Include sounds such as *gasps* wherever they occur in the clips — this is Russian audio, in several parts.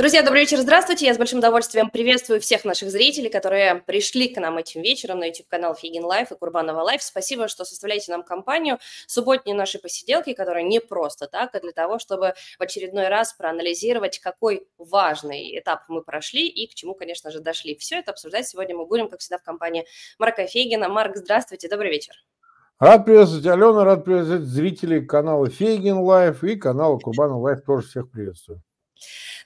Друзья, добрый вечер, здравствуйте. Я с большим удовольствием приветствую всех наших зрителей, которые пришли к нам этим вечером на YouTube-канал Фейгин Live и Курбанова Live. Спасибо, что составляете нам компанию. Субботние наши посиделки, которые не просто так, а для того, чтобы в очередной раз проанализировать, какой важный этап мы прошли и к чему, конечно же, дошли. Все это обсуждать сегодня мы будем, как всегда, в компании Марка Фейгина. Марк, здравствуйте, добрый вечер. Рад приветствовать Алену, рад приветствовать зрителей канала Фейгин Live и канала Курбанова Live. Тоже всех приветствую.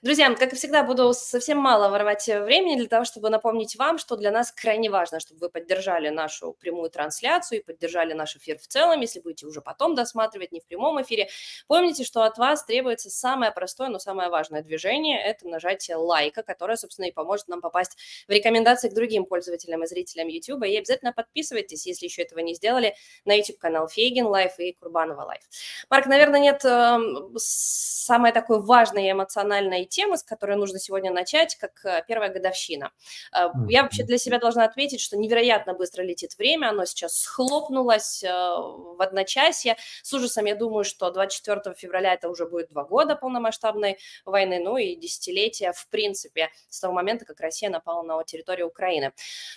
Друзья, как и всегда, буду совсем мало воровать времени для того, чтобы напомнить вам, что для нас крайне важно, чтобы вы поддержали нашу прямую трансляцию и поддержали наш эфир в целом, если будете уже потом досматривать, не в прямом эфире. Помните, что от вас требуется самое простое, но самое важное движение – это нажатие лайка, которое, собственно, и поможет нам попасть в рекомендации к другим пользователям и зрителям YouTube. И обязательно подписывайтесь, если еще этого не сделали, на YouTube-канал Фейгин Live и Курбанова Live. Марк, наверное, нет э, самой такой важной эмоциональной темы, с которой нужно сегодня начать, как э, первая годовщина. Э, я вообще для себя должна отметить, что невероятно быстро летит время, оно сейчас схлопнулось э, в одночасье. С ужасом я думаю, что 24 февраля это уже будет два года полномасштабной войны, ну и десятилетия, в принципе, с того момента, как Россия напала на территорию Украины.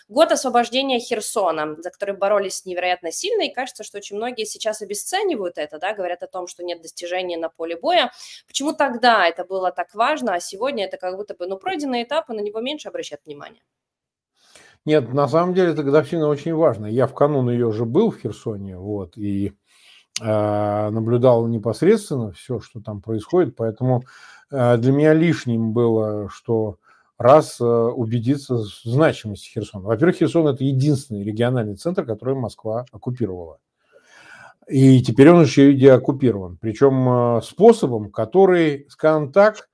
Год освобождения Херсона, за который боролись невероятно сильно, и кажется, что очень многие сейчас обесценивают это, да, говорят о том, что нет достижений на поле боя. Почему тогда это было так важно, а сегодня это как будто бы, ну, пройденный этап, и на него меньше обращают внимание. Нет, на самом деле эта годовщина очень важна. Я в канун ее уже был в Херсоне, вот, и э, наблюдал непосредственно все, что там происходит, поэтому э, для меня лишним было, что раз э, убедиться в значимости Херсона. Во-первых, Херсон – это единственный региональный центр, который Москва оккупировала. И теперь он еще и деоккупирован. Причем способом, который, скажем так,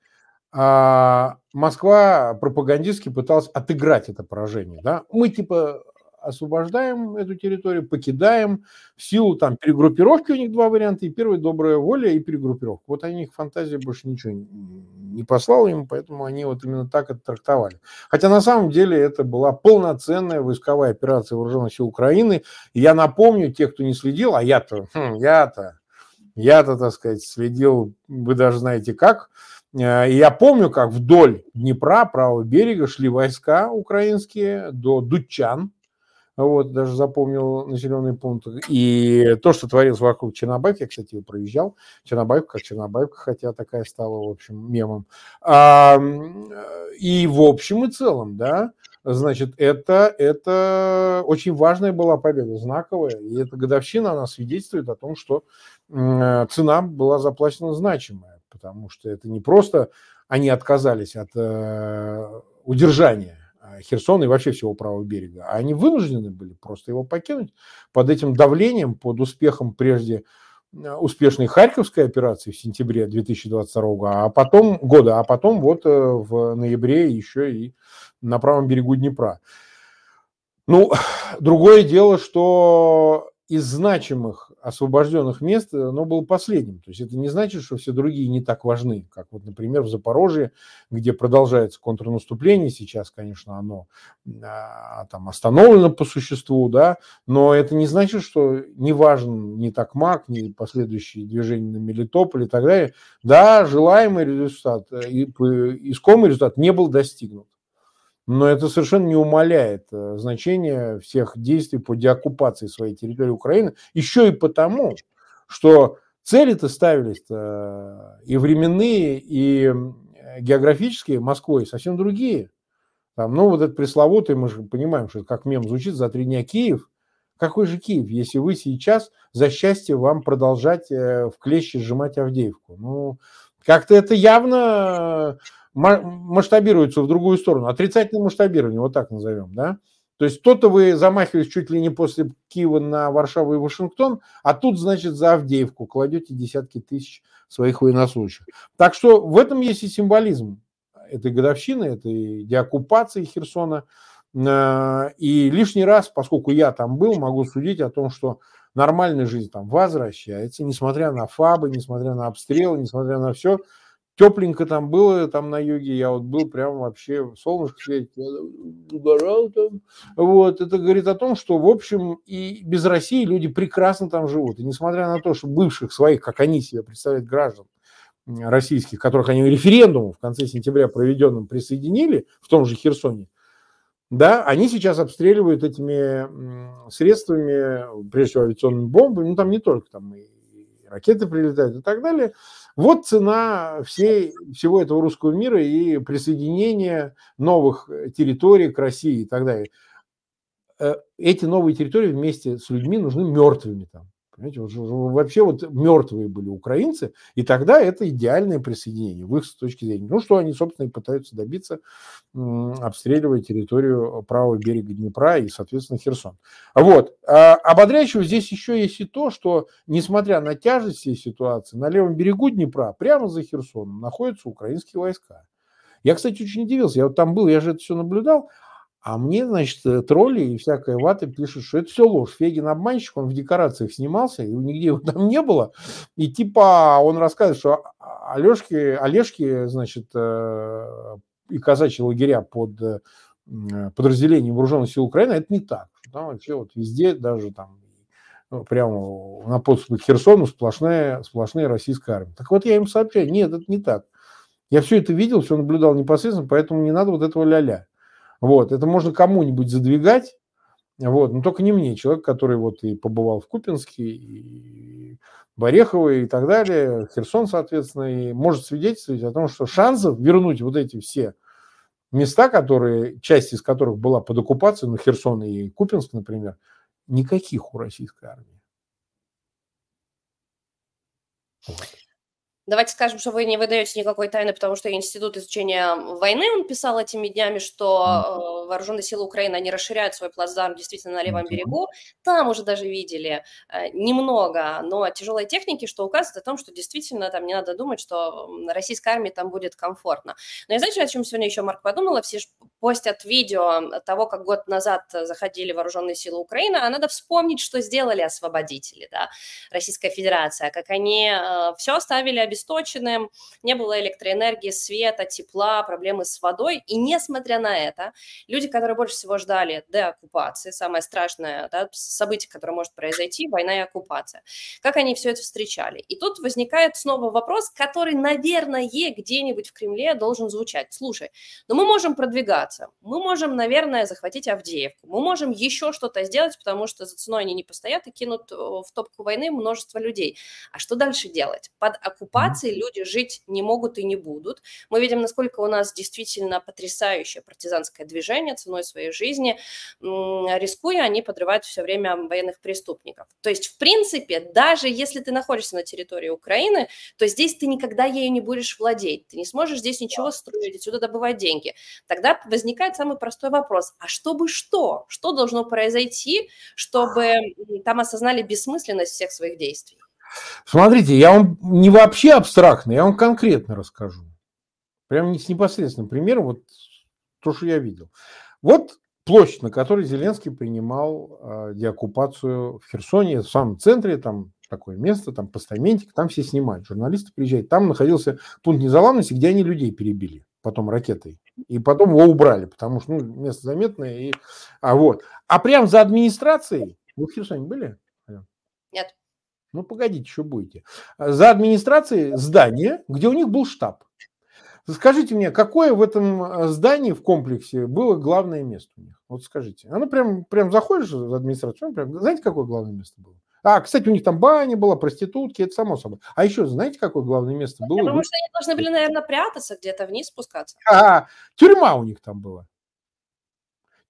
а Москва пропагандистски пыталась отыграть это поражение. Да? Мы типа освобождаем эту территорию, покидаем в силу там перегруппировки, у них два варианта, и первый добрая воля и перегруппировка. Вот они, их фантазия больше ничего не послала им, поэтому они вот именно так это трактовали. Хотя на самом деле это была полноценная войсковая операция вооруженных сил Украины. И я напомню, тех, кто не следил, а я-то, хм, я-то, я-то, так сказать, следил, вы даже знаете как, Э, я помню, как вдоль Днепра, правого берега, шли войска украинские до Дучан, вот, даже запомнил населенный пункт. И то, что творилось вокруг Чернобаевки, я, кстати, проезжал, Чернобаевка как Чернобаевка, хотя такая стала, в общем, мемом. А, и в общем и целом, да, значит, это, это очень важная была победа, знаковая. И эта годовщина, она свидетельствует о том, что цена была заплачена значимая потому что это не просто они отказались от э, удержания Херсона и вообще всего правого берега, а они вынуждены были просто его покинуть под этим давлением, под успехом прежде э, успешной Харьковской операции в сентябре 2022 года, а потом, года, а потом вот э, в ноябре еще и на правом берегу Днепра. Ну, *sighs* другое дело, что из значимых освобожденных мест оно было последним. То есть это не значит, что все другие не так важны, как вот, например, в Запорожье, где продолжается контрнаступление. Сейчас, конечно, оно а, там остановлено по существу, да, но это не значит, что не важен ни Токмак, ни последующие движения на Мелитополь и так далее. Да, желаемый результат, э, искомый результат не был достигнут. Но это совершенно не умаляет э, значение всех действий по деоккупации своей территории Украины. Еще и потому, что цели-то ставились -то и временные, и географические Москвой совсем другие. Там, ну, вот этот пресловутый, мы же понимаем, что как мем звучит, за три дня Киев. Какой же Киев, если вы сейчас за счастье вам продолжать э, в клещи сжимать Авдеевку? Ну, как-то это явно масштабируется в другую сторону. Отрицательное масштабирование, вот так назовем, да? То есть то-то вы замахиваетесь чуть ли не после Киева на Варшаву и Вашингтон, а тут, значит, за Авдеевку кладете десятки тысяч своих военнослужащих. Так что в этом есть и символизм этой годовщины, этой деоккупации Херсона. Э, и лишний раз, поскольку я там был, могу судить о том, что нормальная жизнь там возвращается, несмотря на фабы, несмотря на обстрелы, несмотря на все – Тепленько там было, там на юге я вот был, прям вообще солнышко светит, я угорал там. Вот, это говорит о том, что, в общем, и без России люди прекрасно там живут. И несмотря на то, что бывших своих, как они себе представляют, граждан, российских, которых они референдумом в конце сентября проведенным присоединили, в том же Херсоне, да, они сейчас обстреливают этими средствами, прежде всего авиационными бомбами, ну там не только, там и ракеты прилетают и так далее. Вот цена всей, всего этого русского мира и присоединения новых территорий к России и так далее. Э, эти новые территории вместе с людьми нужны мертвыми там. Понимаете, вообще вот мертвые были украинцы, и тогда это идеальное присоединение в их с точки зрения. Ну, что они, собственно, и пытаются добиться, обстреливая территорию правого берега Днепра и, соответственно, Херсон. Вот. А ободряющего здесь еще есть и то, что, несмотря на тяжесть всей ситуации, на левом берегу Днепра, прямо за Херсоном, находятся украинские войска. Я, кстати, очень удивился. Я вот там был, я же это все наблюдал. А мне, значит, э, тролли и всякая вата пишут, что это все ложь. Фегин обманщик, он в декорациях снимался, и нигде его *laughs* там не было. И типа он рассказывает, что Алешки, Олежки, значит, э, и казачьи лагеря под э, подразделением вооруженных сил Украины, это не так. Там вообще вот везде, даже там ну, прямо на подступах к Херсону сплошная, сплошная российская армия. Так вот я им сообщаю, нет, это не так. Я все это видел, все наблюдал непосредственно, поэтому не надо вот этого ля-ля. Вот, это можно кому-нибудь задвигать, вот, но только не мне, человек, который вот и побывал в Купинске, и Борехово и так далее, Херсон, соответственно, и может свидетельствовать о том, что шансов вернуть вот эти все места, которые, часть из которых была под оккупацией, ну, Херсон и Купинск, например, никаких у российской армии. Давайте скажем, что вы не выдаете никакой тайны, потому что Институт изучения войны, он писал этими днями, что вооруженные силы Украины, они расширяют свой плацдарм действительно на левом берегу. Там уже даже видели э, немного, но тяжелой техники, что указывает о том, что действительно там не надо думать, что российской армии там будет комфортно. Но я знаете, о чем сегодня еще, Марк, подумала? Все же постят видео того, как год назад заходили вооруженные силы Украины, а надо вспомнить, что сделали освободители, да, Российская Федерация, как они э, все оставили обесточенным, не было электроэнергии, света, тепла, проблемы с водой. И несмотря на это, люди, которые больше всего ждали деоккупации, самое страшное да, событие, которое может произойти, война и оккупация, как они все это встречали. И тут возникает снова вопрос, который, наверное, где-нибудь в Кремле должен звучать. Слушай, но мы можем продвигаться, мы можем, наверное, захватить Авдеевку, мы можем еще что-то сделать, потому что за ценой они не постоят и кинут э, в топку войны множество людей. А что дальше делать? Под оккупацией люди жить не могут и не будут. Мы видим, насколько у нас действительно потрясающее партизанское движение ценой своей жизни. Рискуя, они подрывают все время военных преступников. То есть, в принципе, даже если ты находишься на территории Украины, то здесь ты никогда ею не будешь владеть. Ты не сможешь здесь ничего строить, отсюда добывать деньги. Тогда возникает самый простой вопрос. А чтобы что? Что должно произойти, чтобы там осознали бессмысленность всех своих действий? Смотрите, я вам не вообще абстрактно, я вам конкретно расскажу. Прямо с непосредственным примером, вот то, что я видел. Вот площадь, на которой Зеленский принимал э, деоккупацию в Херсоне, в самом центре, там такое место, там постаментик, там все снимают, журналисты приезжают. Там находился пункт незаломности, где они людей перебили, потом ракетой. И потом его убрали, потому что ну, место заметное. И, а, вот. а прямо за администрацией, вы в Херсоне были? Нет. Ну, погодите, что будете. За администрацией здания, где у них был штаб. Скажите мне, какое в этом э, здании, в комплексе, было главное место у них? Вот скажите. Оно прям, прям заходишь в администрацию, прям, знаете, какое главное место было? А, кстати, у них там баня была, проститутки, это само собой. А еще, знаете, какое главное место было? Думаю, что они должны были, наверное, прятаться где-то вниз спускаться. А, тюрьма у них там была.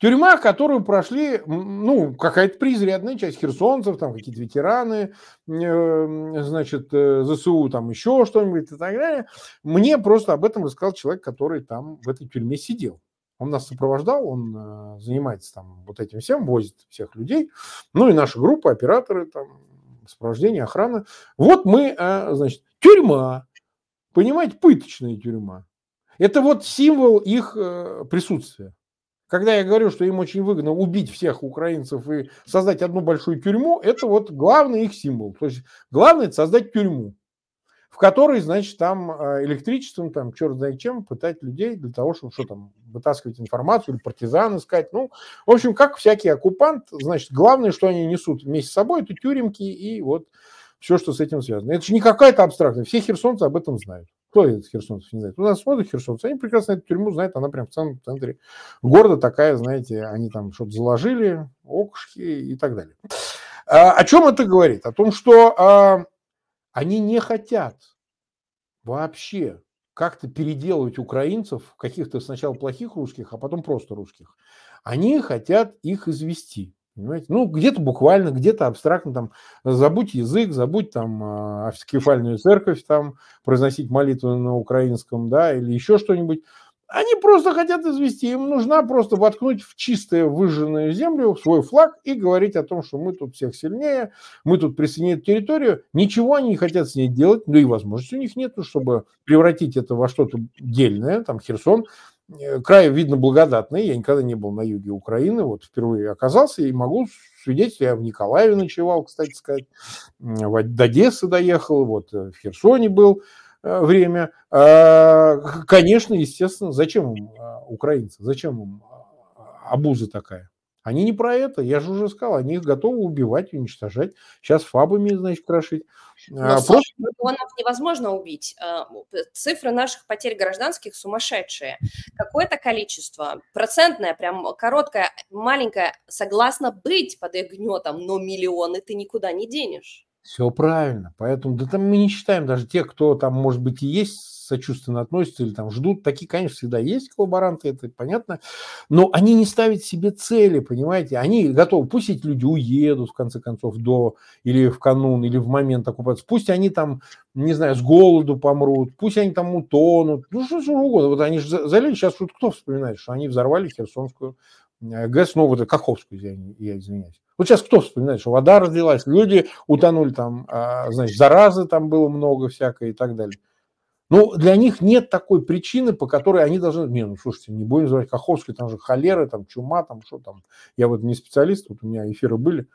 Тюрьма, которую прошли, ну, какая-то преизрядная часть херсонцев, там какие-то ветераны, э, значит, э, ЗСУ, там еще что-нибудь и так далее. Мне просто об этом рассказал человек, который там в этой тюрьме сидел. Он нас сопровождал, он э, занимается там вот этим всем, возит всех людей. Ну и наша группа, операторы, там, сопровождение, охрана. Вот мы, значит, тюрьма, понимаете, пыточная тюрьма. Это вот символ их присутствия. Когда я говорю, что им очень выгодно убить всех украинцев и создать одну большую тюрьму, это вот главный их символ. То есть главное это создать тюрьму, в которой, значит, там э, электричеством, там, черт знает чем, пытать людей для того, чтобы что там, вытаскивать информацию или партизан искать. Ну, в общем, как всякий оккупант, значит, главное, что они несут вместе с собой, это тюремки и вот все, что с этим связано. Это же не какая-то абстракция, все херсонцы об этом знают. Кто из херсонцев не знает? У нас смотрят херсонцы, они прекрасно эту тюрьму знают, она прям в самом центре города такая, знаете, они там что-то заложили, окушки и так далее. А, о чем это говорит? О том, что а, они не хотят вообще как-то переделывать украинцев, каких-то сначала плохих русских, а потом просто русских. Они хотят их извести. Понимаете? Ну, где-то буквально, где-то абстрактно, там, забудь язык, забудь там а, автокефальную церковь, там, произносить молитвы на украинском, да, или еще что-нибудь. Они просто хотят извести, им нужна просто воткнуть в чистую выжженную землю свой флаг и говорить о том, что мы тут всех сильнее, мы тут присоединили территорию. Ничего они не хотят с ней делать, да и возможности у них нет, чтобы превратить это во что-то дельное, там Херсон край, видно, благодатный. Я никогда не был на юге Украины, вот впервые оказался и могу свидетельствовать, я в Николаеве ночевал, кстати сказать, в Одессы доехал, вот э, в Херсоне был э, время. А, конечно, естественно, зачем им украинцы, зачем им обуза такая? Они не про это, я же уже сказал, они их готовы убивать, уничтожать, сейчас фабами, значит, крошить. Но а, Просто... миллионов невозможно убить. А, цифры наших потерь гражданских сумасшедшие. Какое-то количество, процентное, прям короткое, маленькое, согласно быть под их гнетом, но миллионы ты никуда не денешь. Все правильно. Поэтому да там мы не считаем даже тех, кто там, может быть, и есть сочувственно относятся или там ждут. Такие, конечно, всегда есть коллаборанты, это понятно. Но они не ставят себе цели, понимаете? Они готовы, пусть эти люди уедут, в конце концов, до или в канун, или в момент оккупации. Пусть они там, не знаю, с голоду помрут, пусть они там утонут. Ну, что, что угодно. Вот они же залили, сейчас тут кто вспоминает, что они взорвали Херсонскую ГЭС, ну, вот Каховскую, я, я извиняюсь. Вот сейчас кто вспоминает, что вода разлилась, люди утонули там, а, значит, заразы там было много всякой и так далее. Ну, для них нет такой причины, по которой они должны... Не, ну, слушайте, не будем называть Каховский, там же холера, там чума, там что там. Я вот не специалист, вот у меня эфиры были.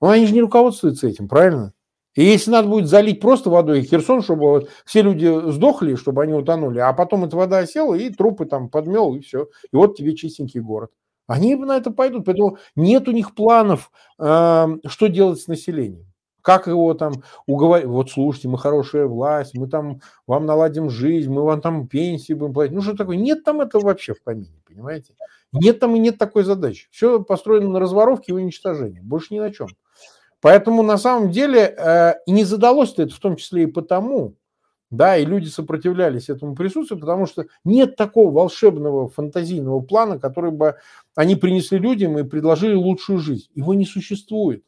Но они же не руководствуются этим, правильно? И если надо будет залить просто водой Херсон, чтобы вот все люди сдохли, чтобы они утонули, а потом эта вода осела, и трупы там подмел, и все. И вот тебе чистенький город. Они на это пойдут. Поэтому нет у них планов, э, что делать с населением. Как его там уговорить? Вот слушайте, мы хорошая власть, мы там вам наладим жизнь, мы вам там пенсии будем платить. Ну что такое? Нет там этого вообще в помине, понимаете? Нет там и нет такой задачи. Все построено на разворовке и уничтожении. Больше ни на чем. Поэтому на самом деле э, не задалось это в том числе и потому, да, и люди сопротивлялись этому присутствию, потому что нет такого волшебного фантазийного плана, который бы они принесли людям и предложили лучшую жизнь. Его не существует.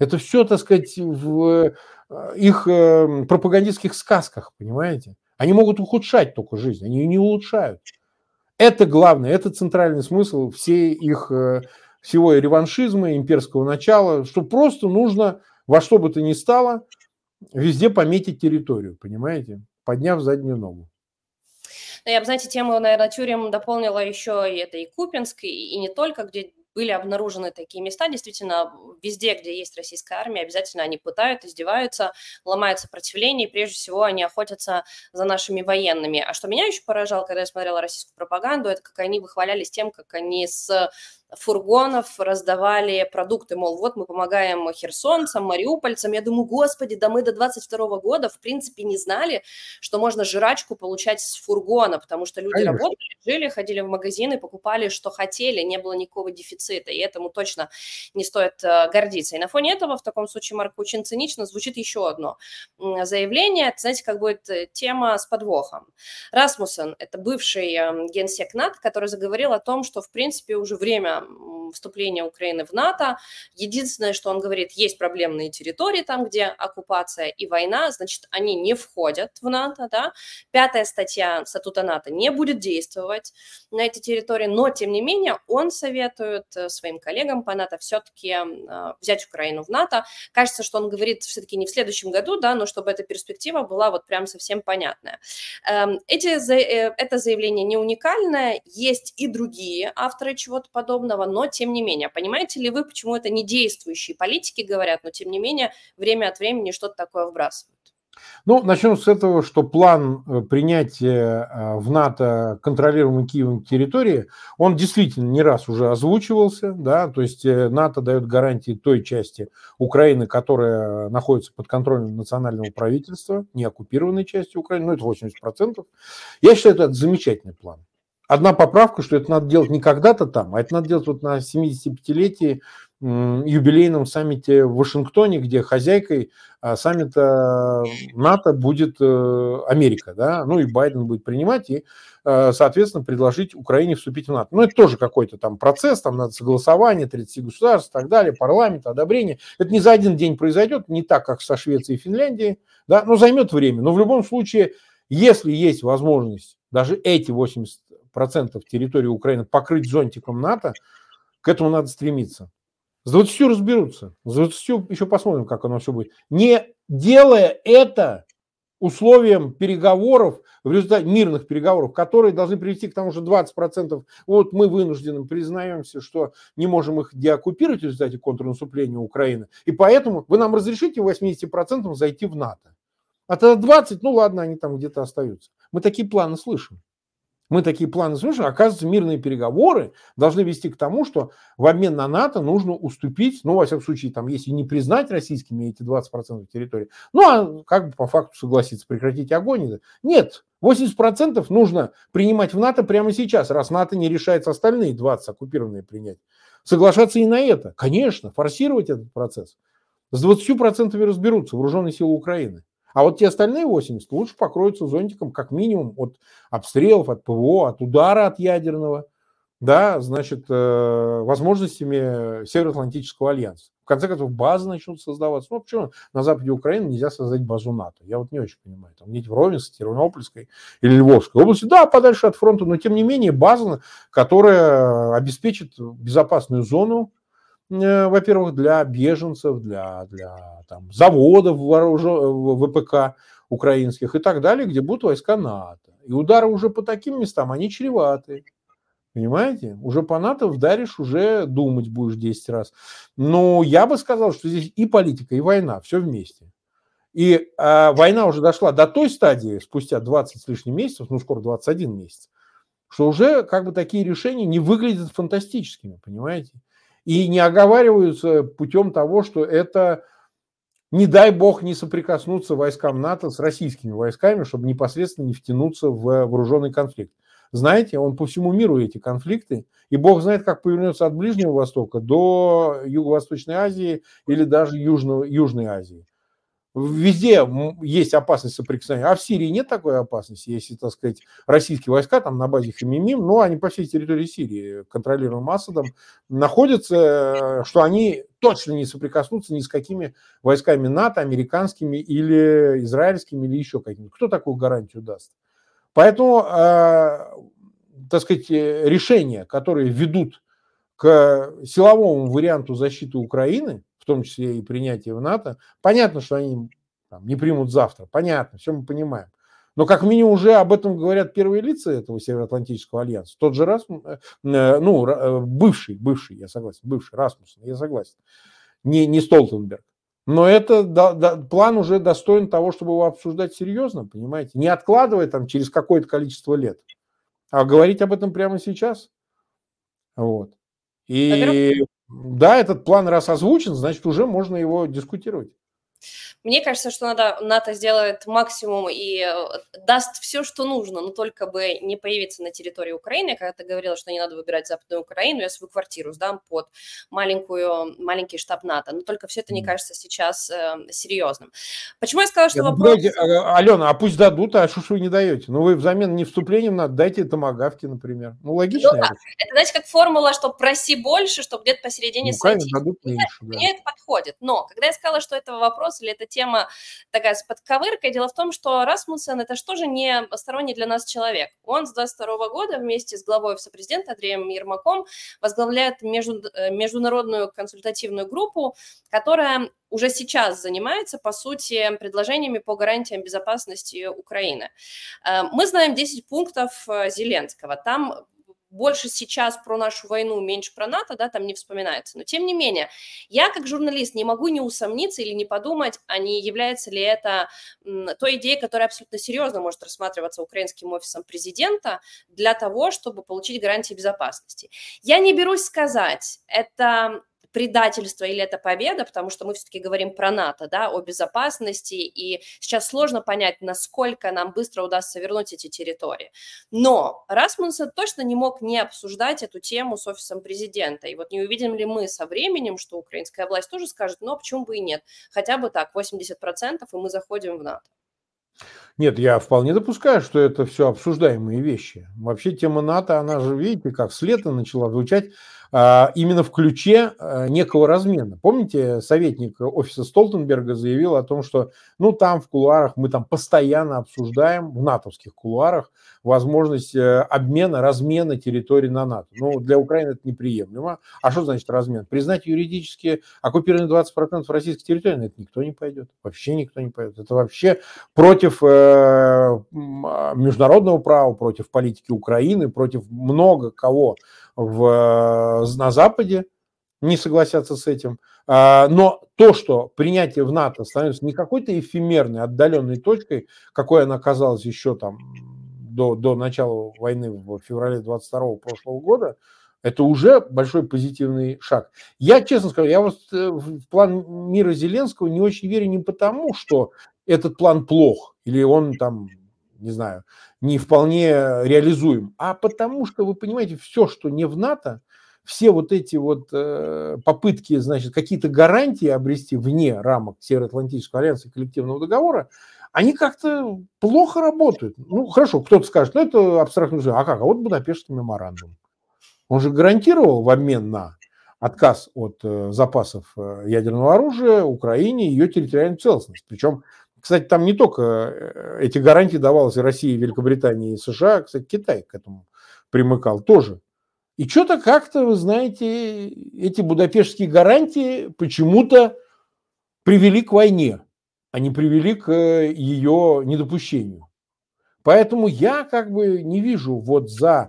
Это все, так сказать, в э, их эм, пропагандистских сказках, понимаете? Они могут ухудшать только жизнь, они ее не улучшают. Это главное, это центральный смысл всей их, э, всего реваншизма, имперского начала, что просто нужно во что бы то ни стало везде пометить территорию, понимаете, подняв заднюю ногу. Ну, я бы, знаете, тему, наверное, тюрем дополнила еще и это и Купинск, и не только, где были обнаружены такие места. Действительно, везде, где есть российская армия, обязательно они пытают, издеваются, ломают сопротивление, и прежде всего они охотятся за нашими военными. А что меня еще поражало, когда я смотрела российскую пропаганду, это как они выхвалялись тем, как они с фургонов раздавали продукты, мол, вот мы помогаем херсонцам, мариупольцам. Я думаю, господи, да мы до 22 года, в принципе, не знали, что можно жрачку получать с фургона, потому что люди Конечно. работали, жили, ходили в магазины, покупали, что хотели, не было никакого дефицита, и этому точно не стоит э, гордиться. И на фоне этого, в таком случае, Марк, очень цинично звучит еще одно заявление, это, знаете, как будет э, тема с подвохом. Расмуссен – это бывший эм, генсек НАТО, который заговорил о том, что, в принципе, уже время um, вступления Украины в НАТО. Единственное, что он говорит, есть проблемные территории там, где оккупация и война, значит, они не входят в НАТО, да. Пятая статья статута НАТО не будет действовать на эти территории, но, тем не менее, он советует э, своим коллегам по НАТО все-таки а, взять Украину в НАТО. Кажется, что он говорит все-таки не в следующем году, да, но чтобы эта перспектива была вот прям совсем понятная. Эм, эти, э, это заявление не уникальное, есть и другие авторы чего-то подобного, но тем не менее. Понимаете ли вы, почему это не действующие политики говорят, но тем не менее время от времени что-то такое вбрасывают? Ну, начнем с этого, что план э, принятия э, в НАТО контролируемой Киевом территории, он действительно не раз уже озвучивался, да, то есть э, НАТО дает гарантии той части Украины, которая находится под контролем национального правительства, не оккупированной части Украины, ну, это 80%. Я считаю, это замечательный план. Одна поправка, что это надо делать не когда-то там, а это надо делать вот на 75-летии юбилейном саммите в Вашингтоне, где хозяйкой а, саммита НАТО будет э, Америка, да, ну и Байден будет принимать и, э, соответственно, предложить Украине вступить в НАТО. Ну, это тоже какой-то там процесс, там надо согласование 30 государств и так далее, парламент, одобрение. Это не за один день произойдет, не так, как со Швецией и Финляндией, да, но займет время. Но в любом случае, если есть возможность даже эти 80% территории Украины покрыть зонтиком НАТО, к этому надо стремиться. С 20 разберутся. С 20 еще посмотрим, как оно все будет. Не делая это условием переговоров, в результате мирных переговоров, которые должны привести к тому, что 20% вот мы вынуждены признаемся, что не можем их деоккупировать в результате контрнаступления Украины, и поэтому вы нам разрешите 80% зайти в НАТО. А тогда 20, ну ладно, они там где-то остаются. Мы такие планы слышим мы такие планы слышим, оказывается, мирные переговоры должны вести к тому, что в обмен на НАТО нужно уступить, ну, во всяком случае, там, если не признать российскими эти 20% территории, ну, а как бы по факту согласиться, прекратить огонь. Нет, 80% нужно принимать в НАТО прямо сейчас, раз НАТО не решается остальные 20 оккупированные принять. Соглашаться и на это, конечно, форсировать этот процесс. С 20% разберутся вооруженные силы Украины. А вот те остальные 80 лучше покроются зонтиком как минимум от обстрелов, от ПВО, от удара от ядерного, да, значит, э, возможностями Североатлантического альянса. В конце концов, базы начнут создаваться. Ну, почему на западе Украины нельзя создать базу НАТО? Я вот не очень понимаю. Там где-то в Ровенской, Тернопольской или Львовской области, да, подальше от фронта, но тем не менее база, которая обеспечит безопасную зону во-первых, для беженцев, для, для там, заводов вооружен, ВПК украинских и так далее, где будут войска НАТО. И удары уже по таким местам, они чреваты. Понимаете? Уже по НАТО вдаришь, уже думать будешь 10 раз. Но я бы сказал, что здесь и политика, и война, все вместе. И э, война уже дошла до той стадии, спустя 20 с лишним месяцев, ну скоро 21 месяц, что уже как бы такие решения не выглядят фантастическими, понимаете? И не оговариваются путем того, что это, не дай бог, не соприкоснуться войскам НАТО с российскими войсками, чтобы непосредственно не втянуться в вооруженный конфликт. Знаете, он по всему миру эти конфликты, и бог знает, как повернется от Ближнего Востока до Юго-Восточной Азии или даже Южного, Южной Азии. Везде есть опасность соприкосновения, а в Сирии нет такой опасности, если, так сказать, российские войска там на базе Хамимим, но ну, они по всей территории Сирии, контролируемым Асадом, находятся, что они точно не соприкоснутся ни с какими войсками НАТО, американскими или израильскими, или еще какими. Кто такую гарантию даст? Поэтому, э, так сказать, решения, которые ведут к силовому варианту защиты Украины, в том числе и принятие в НАТО. Понятно, что они там, не примут завтра, понятно, все мы понимаем. Но как минимум уже об этом говорят первые лица этого Североатлантического альянса. Тот же раз, э, ну, э, бывший, бывший, я согласен, бывший Расмуссен, я согласен, не, не Столтенберг. Но это да, да, план уже достоин того, чтобы его обсуждать серьезно, понимаете? Не откладывая там через какое-то количество лет, а говорить об этом прямо сейчас. Вот. И да, этот план раз озвучен, значит, уже можно его дискутировать. Мне кажется, что надо, НАТО сделает максимум и э, даст все, что нужно, но только бы не появиться на территории Украины. Когда ты говорила, что не надо выбирать Западную Украину, я свою квартиру сдам под маленькую, маленький штаб НАТО. Но только все это не кажется сейчас э, серьезным. Почему я сказала, что я вопрос... Дайте, а, Алена, а пусть дадут, а что ж вы не даете? Ну, вы взамен не вступлением надо, дайте томогавки, например. Ну, логично. Ну, да. Это, знаете, как формула, что проси больше, чтобы где-то посередине ну, сойти. Дадут меньше, мне, да. мне это подходит. Но, когда я сказала, что это вопрос или это тема такая с подковыркой. Дело в том, что Расмуссен – это что же не сторонний для нас человек. Он с 22 года вместе с главой офиса президента Андреем Ермаком возглавляет между, международную консультативную группу, которая уже сейчас занимается, по сути, предложениями по гарантиям безопасности Украины. Э, мы знаем 10 пунктов э, Зеленского. Там больше сейчас про нашу войну, меньше про НАТО, да, там не вспоминается. Но тем не менее, я как журналист не могу не усомниться или не подумать, а не является ли это той идеей, которая абсолютно серьезно может рассматриваться украинским офисом президента для того, чтобы получить гарантии безопасности. Я не берусь сказать, это предательство или это победа, потому что мы все-таки говорим про НАТО, да, о безопасности, и сейчас сложно понять, насколько нам быстро удастся вернуть эти территории. Но Расмунсен точно не мог не обсуждать эту тему с офисом президента. И вот не увидим ли мы со временем, что украинская власть тоже скажет, а почему бы и нет? Хотя бы так, 80%, и мы заходим в НАТО. Нет, я вполне допускаю, что это все обсуждаемые вещи. Вообще тема НАТО, она же, видите, как с лета начала звучать именно в ключе а, некого размена. Помните, советник офиса Столтенберга заявил о том, что ну там в кулуарах мы там постоянно обсуждаем, в натовских кулуарах, возможность э, обмена, размена территории на НАТО. Ну, для Украины это неприемлемо. А что значит размен? Признать юридически оккупированные 20% российской территории, на это никто не пойдет. Вообще никто не пойдет. Это вообще против э, а, международного права, против политики Украины, против много кого в, на Западе не согласятся с этим. А, но то, что принятие в НАТО становится не какой-то эфемерной, отдаленной точкой, какой она оказалась еще там до, до начала войны в феврале 22 прошлого года, это уже большой позитивный шаг. Я, честно скажу, я вот э, в план мира Зеленского не очень верю не потому, что этот план плох, или он там не знаю, не вполне реализуем, а потому что, вы понимаете, все, что не в НАТО, все вот эти вот э, попытки, значит, какие-то гарантии обрести вне рамок Североатлантического альянса и коллективного договора, они как-то плохо работают. Ну, хорошо, кто-то скажет, ну, это абстрактно, а как? А вот Будапештский меморандум. Он же гарантировал в обмен на отказ от э, запасов э, ядерного оружия Украине ее территориальную целостность. Причем кстати, там не только э, эти гарантии давалось и России, и Великобритании, и США, кстати, Китай к этому примыкал тоже. И что-то как-то, вы знаете, эти будапештские гарантии почему-то привели к войне, а не привели к э, ее недопущению. Поэтому я как бы не вижу вот за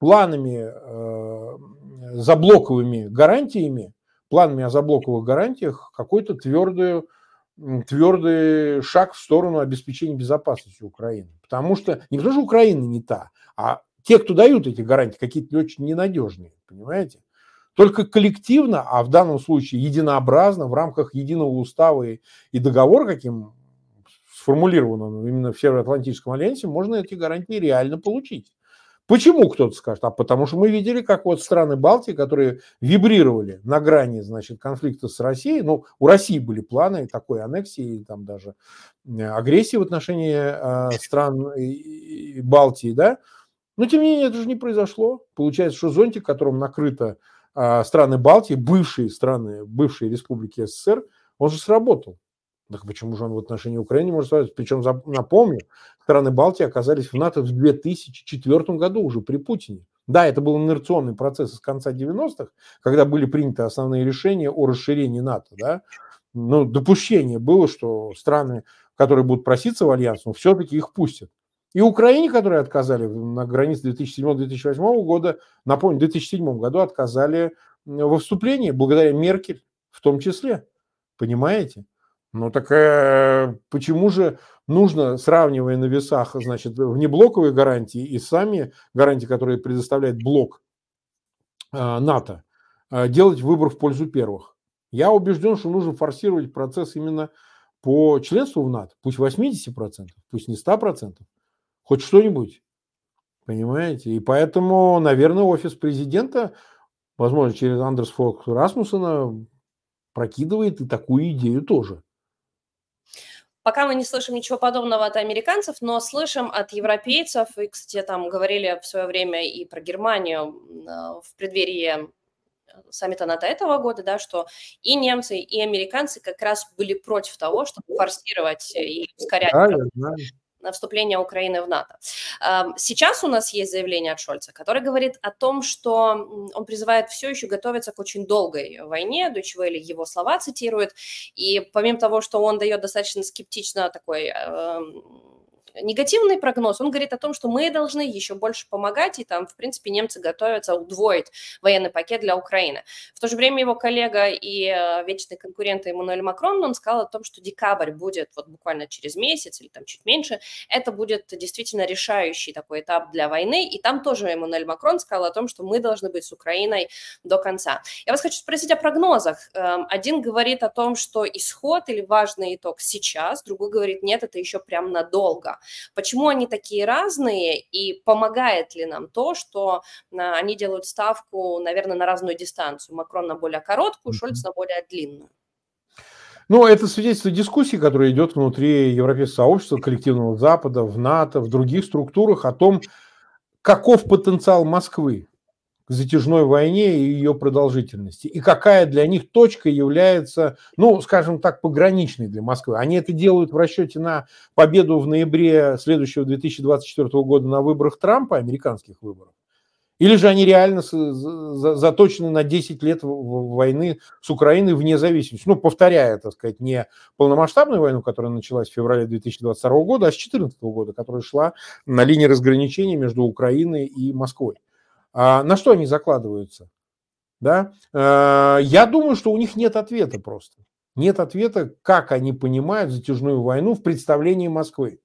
планами, э, за блоковыми гарантиями, планами о заблоковых гарантиях какой-то твердую твердый шаг в сторону обеспечения безопасности Украины. Потому что не потому, что Украина не та, а те, кто дают эти гарантии, какие-то очень ненадежные, понимаете? Только коллективно, а в данном случае единообразно, в рамках единого устава и, и договора, каким сформулировано именно в Североатлантическом альянсе, можно эти гарантии реально получить. Почему кто-то скажет? А потому что мы видели, как вот страны Балтии, которые вибрировали на грани, значит, конфликта с Россией, ну, у России были планы такой аннексии, там даже э, агрессии в отношении э, стран Балтии, да, но тем не менее это же не произошло. Получается, что зонтик, которым накрыто э, страны Балтии, бывшие страны, бывшие республики СССР, он же сработал. Так почему же он в отношении Украины может сказать? Причем, напомню, страны Балтии оказались в НАТО в 2004 году уже при Путине. Да, это был инерционный процесс с конца 90-х, когда были приняты основные решения о расширении НАТО. Да? Но допущение было, что страны, которые будут проситься в альянс, ну, все-таки их пустят. И Украине, которые отказали на границе 2007-2008 года, напомню, в 2007 году отказали во вступлении, благодаря Меркель в том числе. Понимаете? Ну так э, почему же нужно, сравнивая на весах, значит, внеблоковые гарантии и сами гарантии, которые предоставляет блок э, НАТО, э, делать выбор в пользу первых? Я убежден, что нужно форсировать процесс именно по членству в НАТО. Пусть 80%, пусть не 100%, хоть что-нибудь. Понимаете? И поэтому, наверное, офис президента, возможно, через Андерс Фолк Расмуссона прокидывает и такую идею тоже. Пока мы не слышим ничего подобного от американцев, но слышим от европейцев, и, кстати, там говорили в свое время и про Германию в преддверии саммита НАТО этого года, да, что и немцы, и американцы как раз были против того, чтобы форсировать и ускорять да, вступления Украины в НАТО. Сейчас у нас есть заявление от Шольца, который говорит о том, что он призывает все еще готовиться к очень долгой войне, или его слова цитирует, и помимо того, что он дает достаточно скептично такой негативный прогноз, он говорит о том, что мы должны еще больше помогать, и там, в принципе, немцы готовятся удвоить военный пакет для Украины. В то же время его коллега и э, вечный конкурент Эммануэль Макрон, он сказал о том, что декабрь будет вот буквально через месяц или там чуть меньше, это будет действительно решающий такой этап для войны, и там тоже Эммануэль Макрон сказал о том, что мы должны быть с Украиной до конца. Я вас хочу спросить о прогнозах. Эм, один говорит о том, что исход или важный итог сейчас, другой говорит, нет, это еще прям надолго. Почему они такие разные и помогает ли нам то, что а, они делают ставку, наверное, на разную дистанцию? Макрон на более короткую, Шольц на более длинную. Ну, это свидетельство дискуссии, которая идет внутри европейского сообщества, коллективного Запада, в НАТО, в других структурах о том, каков потенциал Москвы к затяжной войне и ее продолжительности. И какая для них точка является, ну, скажем так, пограничной для Москвы. Они это делают в расчете на победу в ноябре следующего 2024 года на выборах Трампа, американских выборов. Или же они реально заточены на 10 лет войны с Украиной вне зависимости. Ну, повторяя, так сказать, не полномасштабную войну, которая началась в феврале 2022 года, а с 2014 года, которая шла на линии разграничения между Украиной и Москвой. А на что они закладываются? Да? А, я думаю, что у них нет ответа просто. Нет ответа, как они понимают затяжную войну в представлении Москвы.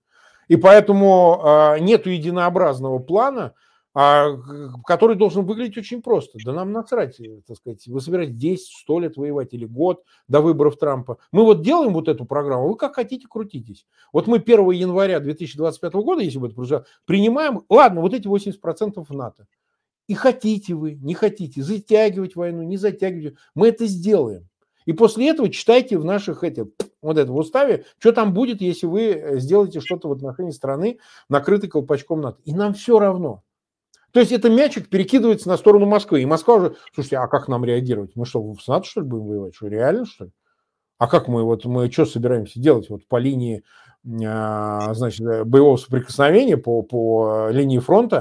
И поэтому а, нет единообразного плана, который должен выглядеть очень просто. Да нам насрать, э, так сказать, вы собираетесь 10, 100 лет воевать или год до выборов Трампа. Мы вот делаем вот эту программу, вы как хотите крутитесь. Вот мы 1 января 2025 года, если бы это произошло, принимаем, ладно, вот эти 80% в НАТО. И хотите вы, не хотите, затягивать войну, не затягивать, мы это сделаем. И после этого читайте в наших этих, вот это в уставе, что там будет, если вы э, сделаете что-то в отношении страны, накрытой колпачком НАТО. И нам все равно. То есть это мячик перекидывается на сторону Москвы. И Москва уже, слушайте, а как нам реагировать? Мы что, в НАТО, что ли, будем воевать? Что, реально, что ли? А как мы, вот мы что собираемся делать вот по линии, а, значит, э, боевого соприкосновения, по, по линии фронта?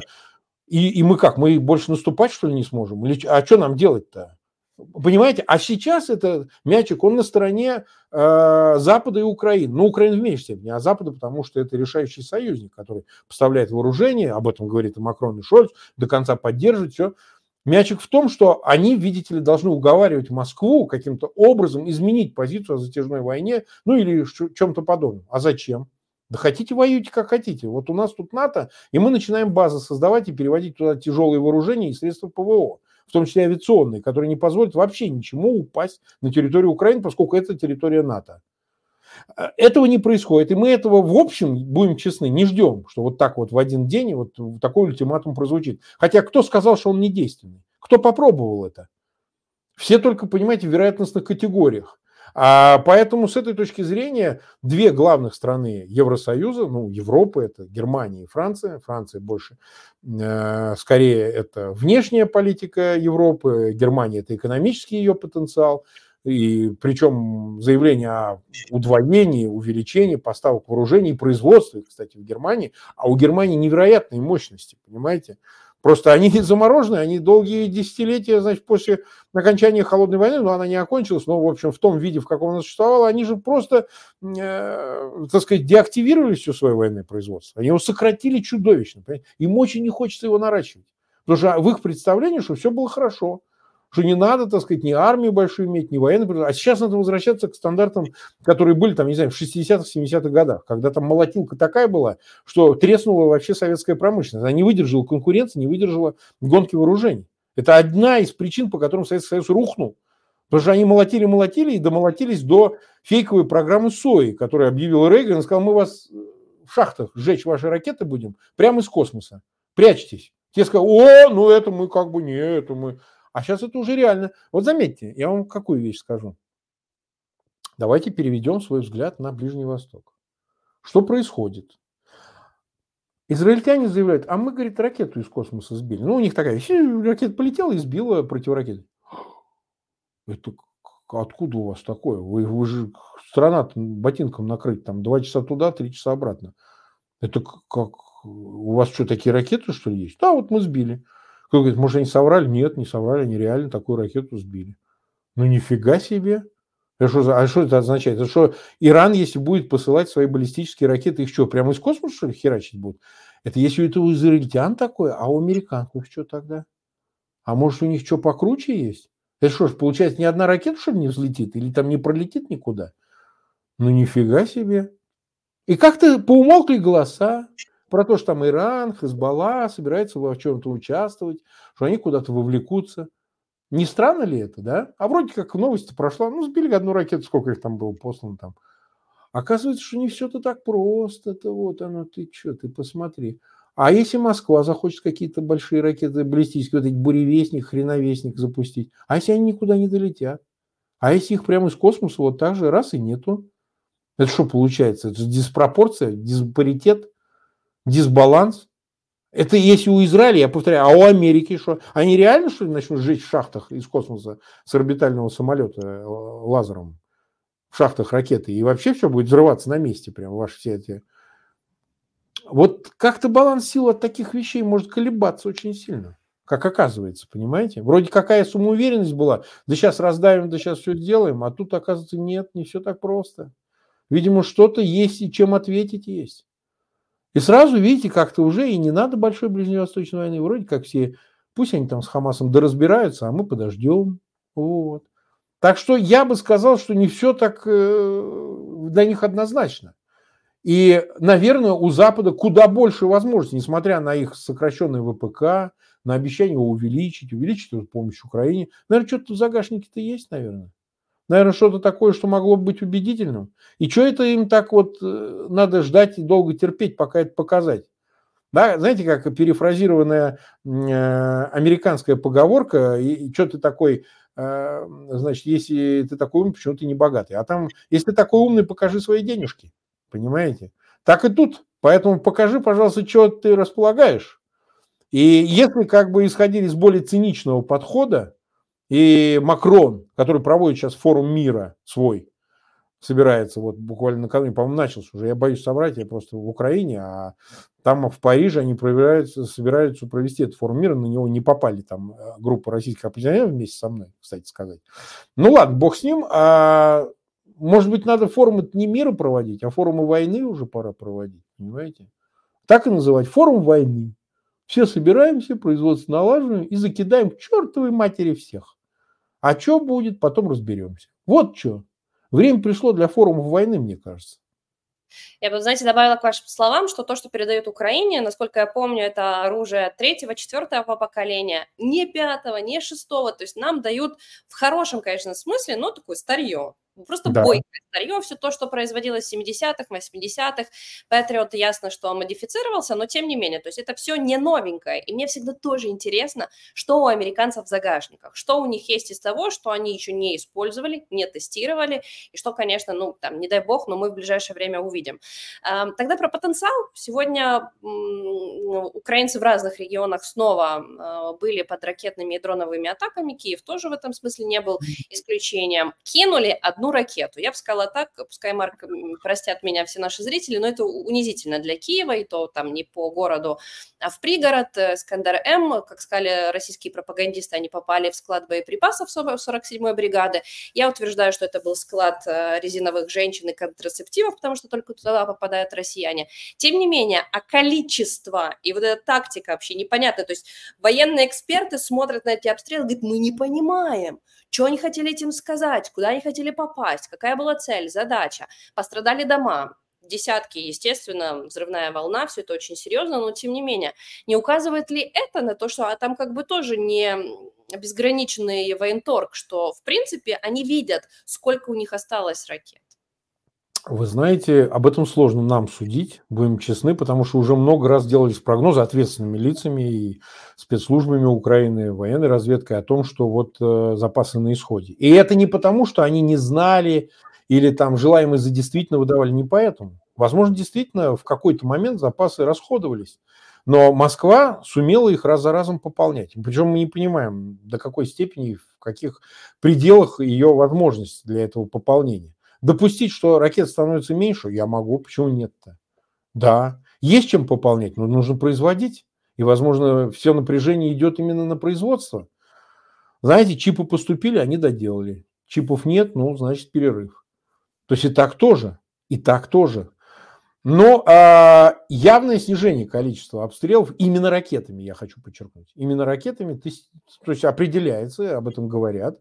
И, и мы как, мы больше наступать, что ли, не сможем? Или, а что нам делать-то? Понимаете? А сейчас это мячик, он на стороне э, Запада и Украины. Ну, Украина в меньшей степени, а Запада, потому что это решающий союзник, который поставляет вооружение, об этом говорит и Макрон, и Шольц, до конца поддерживает все. Мячик в том, что они, видите ли, должны уговаривать Москву каким-то образом изменить позицию о затяжной войне, ну или чем-то подобном. А зачем? Да хотите воюйте как хотите. Вот у нас тут НАТО, и мы начинаем базы создавать и переводить туда тяжелые вооружения и средства ПВО, в том числе авиационные, которые не позволят вообще ничему упасть на территорию Украины, поскольку это территория НАТО. Э, этого не происходит, и мы этого, в общем, будем честны, не ждем, что вот так вот в один день вот такой ультиматум прозвучит. Хотя кто сказал, что он не действенный? Кто попробовал это? Все только, понимаете, в вероятностных категориях. А поэтому с этой точки зрения две главных страны Евросоюза, ну, Европы, это Германия и Франция. Франция больше, э, скорее, это внешняя политика Европы, Германия – это экономический ее потенциал. И причем заявление о удвоении, увеличении поставок вооружений и производства, кстати, в Германии, а у Германии невероятные мощности, понимаете? Просто они *laughs* заморожены, они долгие десятилетия, значит, после окончания холодной войны, но она не окончилась, но, в общем, в том виде, в каком она существовала, они же просто, э, так сказать, деактивировали все свое военное производство. Они его сократили чудовищно. Понимаете? Им очень не хочется его наращивать. Потому что в их представлении, что все было хорошо что не надо, так сказать, ни армию большую иметь, ни военную, а сейчас надо возвращаться к стандартам, которые были там, не знаю, в 60-х, 70-х годах, когда там молотилка такая была, что треснула вообще советская промышленность. Она не выдержала конкуренции, не выдержала гонки вооружений. Это одна из причин, по которым Советский Союз рухнул. Потому что они молотили, молотили и домолотились до фейковой программы СОИ, которую объявил Рейган и сказал, мы вас в шахтах сжечь ваши ракеты будем прямо из космоса. Прячьтесь. Те сказали, о, ну это мы как бы не, это мы... А сейчас это уже реально. Вот заметьте, я вам какую вещь скажу. Давайте переведем свой взгляд на Ближний Восток. Что происходит? Израильтяне заявляют, а мы, говорит, ракету из космоса сбили. Ну, у них такая, ракета полетела и сбила противоракету. Это откуда у вас такое? Вы, вы же страна ботинком накрыть, там, два часа туда, три часа обратно. Это как, у вас что, такие ракеты, что ли, есть? Да, вот мы сбили. Кто говорит, может, они соврали? Нет, не соврали, они реально такую ракету сбили. Ну, нифига себе. А что, а что это означает? Это что Иран, если будет посылать свои баллистические ракеты, их что, прямо из космоса, что ли, херачить будут? Это если это у израильтян такое, а у американцев что тогда? А может, у них что покруче есть? Это что ж, получается, ни одна ракета, что ли, не взлетит? Или там не пролетит никуда? Ну, нифига себе. И как-то поумолкли голоса про то, что там Иран, Хезбалла собирается в чем-то участвовать, что они куда-то вовлекутся. Не странно ли это, да? А вроде как новость прошла, ну, сбили одну ракету, сколько их там было послано там. Оказывается, что не все-то так просто. Это вот оно, ты что, ты посмотри. А если Москва захочет какие-то большие ракеты баллистические, вот эти буревестник, хреновестник запустить, а если они никуда не долетят? А если их прямо из космоса вот так же раз и нету? Это что получается? Это диспропорция, диспаритет, дисбаланс. Это если у Израиля, я повторяю, а у Америки что? Они реально, что ли, начнут жить в шахтах из космоса с орбитального самолета э, лазером? В шахтах ракеты. И вообще все будет взрываться на месте, прям ваши все эти вот как-то баланс сил от таких вещей может колебаться очень сильно, как оказывается, понимаете? Вроде какая самоуверенность была, да сейчас раздавим, да сейчас все сделаем, а тут, оказывается, нет, не все так просто. Видимо, что-то есть и чем ответить есть. И сразу, видите, как-то уже и не надо большой Ближневосточной войны. Вроде как все, пусть они там с Хамасом доразбираются, а мы подождем. Вот. Так что я бы сказал, что не все так э, для них однозначно. И, наверное, у Запада куда больше возможностей, несмотря на их сокращенный ВПК, на обещание его увеличить, увеличить эту помощь Украине. Наверное, что-то в загашнике-то есть, наверное. Наверное, что-то такое, что могло бы быть убедительным. И что это им так вот э, надо ждать и долго терпеть, пока это показать? Да, знаете, как перефразированная э, американская поговорка, и, и что ты такой, э, значит, если ты такой умный, почему ты не богатый? А там, если ты такой умный, покажи свои денежки. Понимаете? Так и тут. Поэтому покажи, пожалуйста, что ты располагаешь. И если как бы исходили из более циничного подхода, и Макрон, который проводит сейчас форум мира свой, собирается вот буквально накануне, по-моему, начался уже, я боюсь соврать, я просто в Украине, а там в Париже они собираются провести этот форум мира, на него не попали там э, группа российских оппозиционеров вместе со мной, кстати сказать. Ну ладно, бог с ним, а может быть, надо форумы не мира проводить, а форумы войны уже пора проводить, понимаете? Так и называть форум войны. Все собираемся, производство налаживаем и закидаем к чертовой матери всех. А что будет, потом разберемся. Вот что. Время пришло для форумов войны, мне кажется. Я бы, знаете, добавила к вашим словам, что то, что передают Украине, насколько я помню, это оружие третьего, четвертого поколения, не пятого, не шестого. То есть нам дают в хорошем, конечно, смысле, но такое старье. Просто да. бойкое старье, все то, что производилось в 70-х, 80-х. Патриот ясно, что модифицировался, но тем не менее, то есть это все не новенькое. И мне всегда тоже интересно, что у американцев в загашниках, что у них есть из того, что они еще не использовали, не тестировали, и что, конечно, ну, там, не дай бог, но мы в ближайшее время увидим. Тогда про потенциал. Сегодня ну, украинцы в разных регионах снова а, были под ракетными и дроновыми атаками, Киев тоже в этом смысле не был исключением. Кинули одну ракету. Я бы сказала так, пускай, Марк, простят меня все наши зрители, но это унизительно для Киева, и то там не по городу, а в пригород. Э, Искандер-М, как сказали российские пропагандисты, они попали в склад боеприпасов 47-й бригады. Я утверждаю, что это был склад э, резиновых женщин и контрацептивов, потому что только туда попадают россияне. Тем не менее, а количество и вот эта тактика вообще непонятна. То есть военные эксперты смотрят на эти обстрелы и говорят, мы не понимаем, что они хотели этим сказать, куда они хотели попасть, какая была цель, задача. Пострадали дома, десятки, естественно, взрывная волна, все это очень серьезно, но тем не менее, не указывает ли это на то, что а там как бы тоже не безграничный военторг, что, в принципе, они видят, сколько у них осталось ракет? Вы знаете, об этом сложно нам судить, будем честны, потому что уже много раз делались прогнозы ответственными лицами и спецслужбами Украины, военной разведкой о том, что вот э, запасы на исходе. И это не потому, что они не знали или там желаемые за действительно выдавали, не поэтому. Возможно, действительно в какой-то момент запасы расходовались. Но Москва сумела их раз за разом пополнять. Причем мы не понимаем, до какой степени, в каких пределах ее возможности для этого пополнения. Допустить, что ракет становится меньше, я могу, почему нет-то? Да, есть чем пополнять, но нужно производить. И, возможно, все напряжение идет именно на производство. Знаете, чипы поступили, они доделали. чипов нет, ну, значит, перерыв. То есть и так тоже, и так тоже. Но а, явное снижение количества обстрелов именно ракетами, я хочу подчеркнуть, именно ракетами, то есть, то есть определяется, об этом говорят.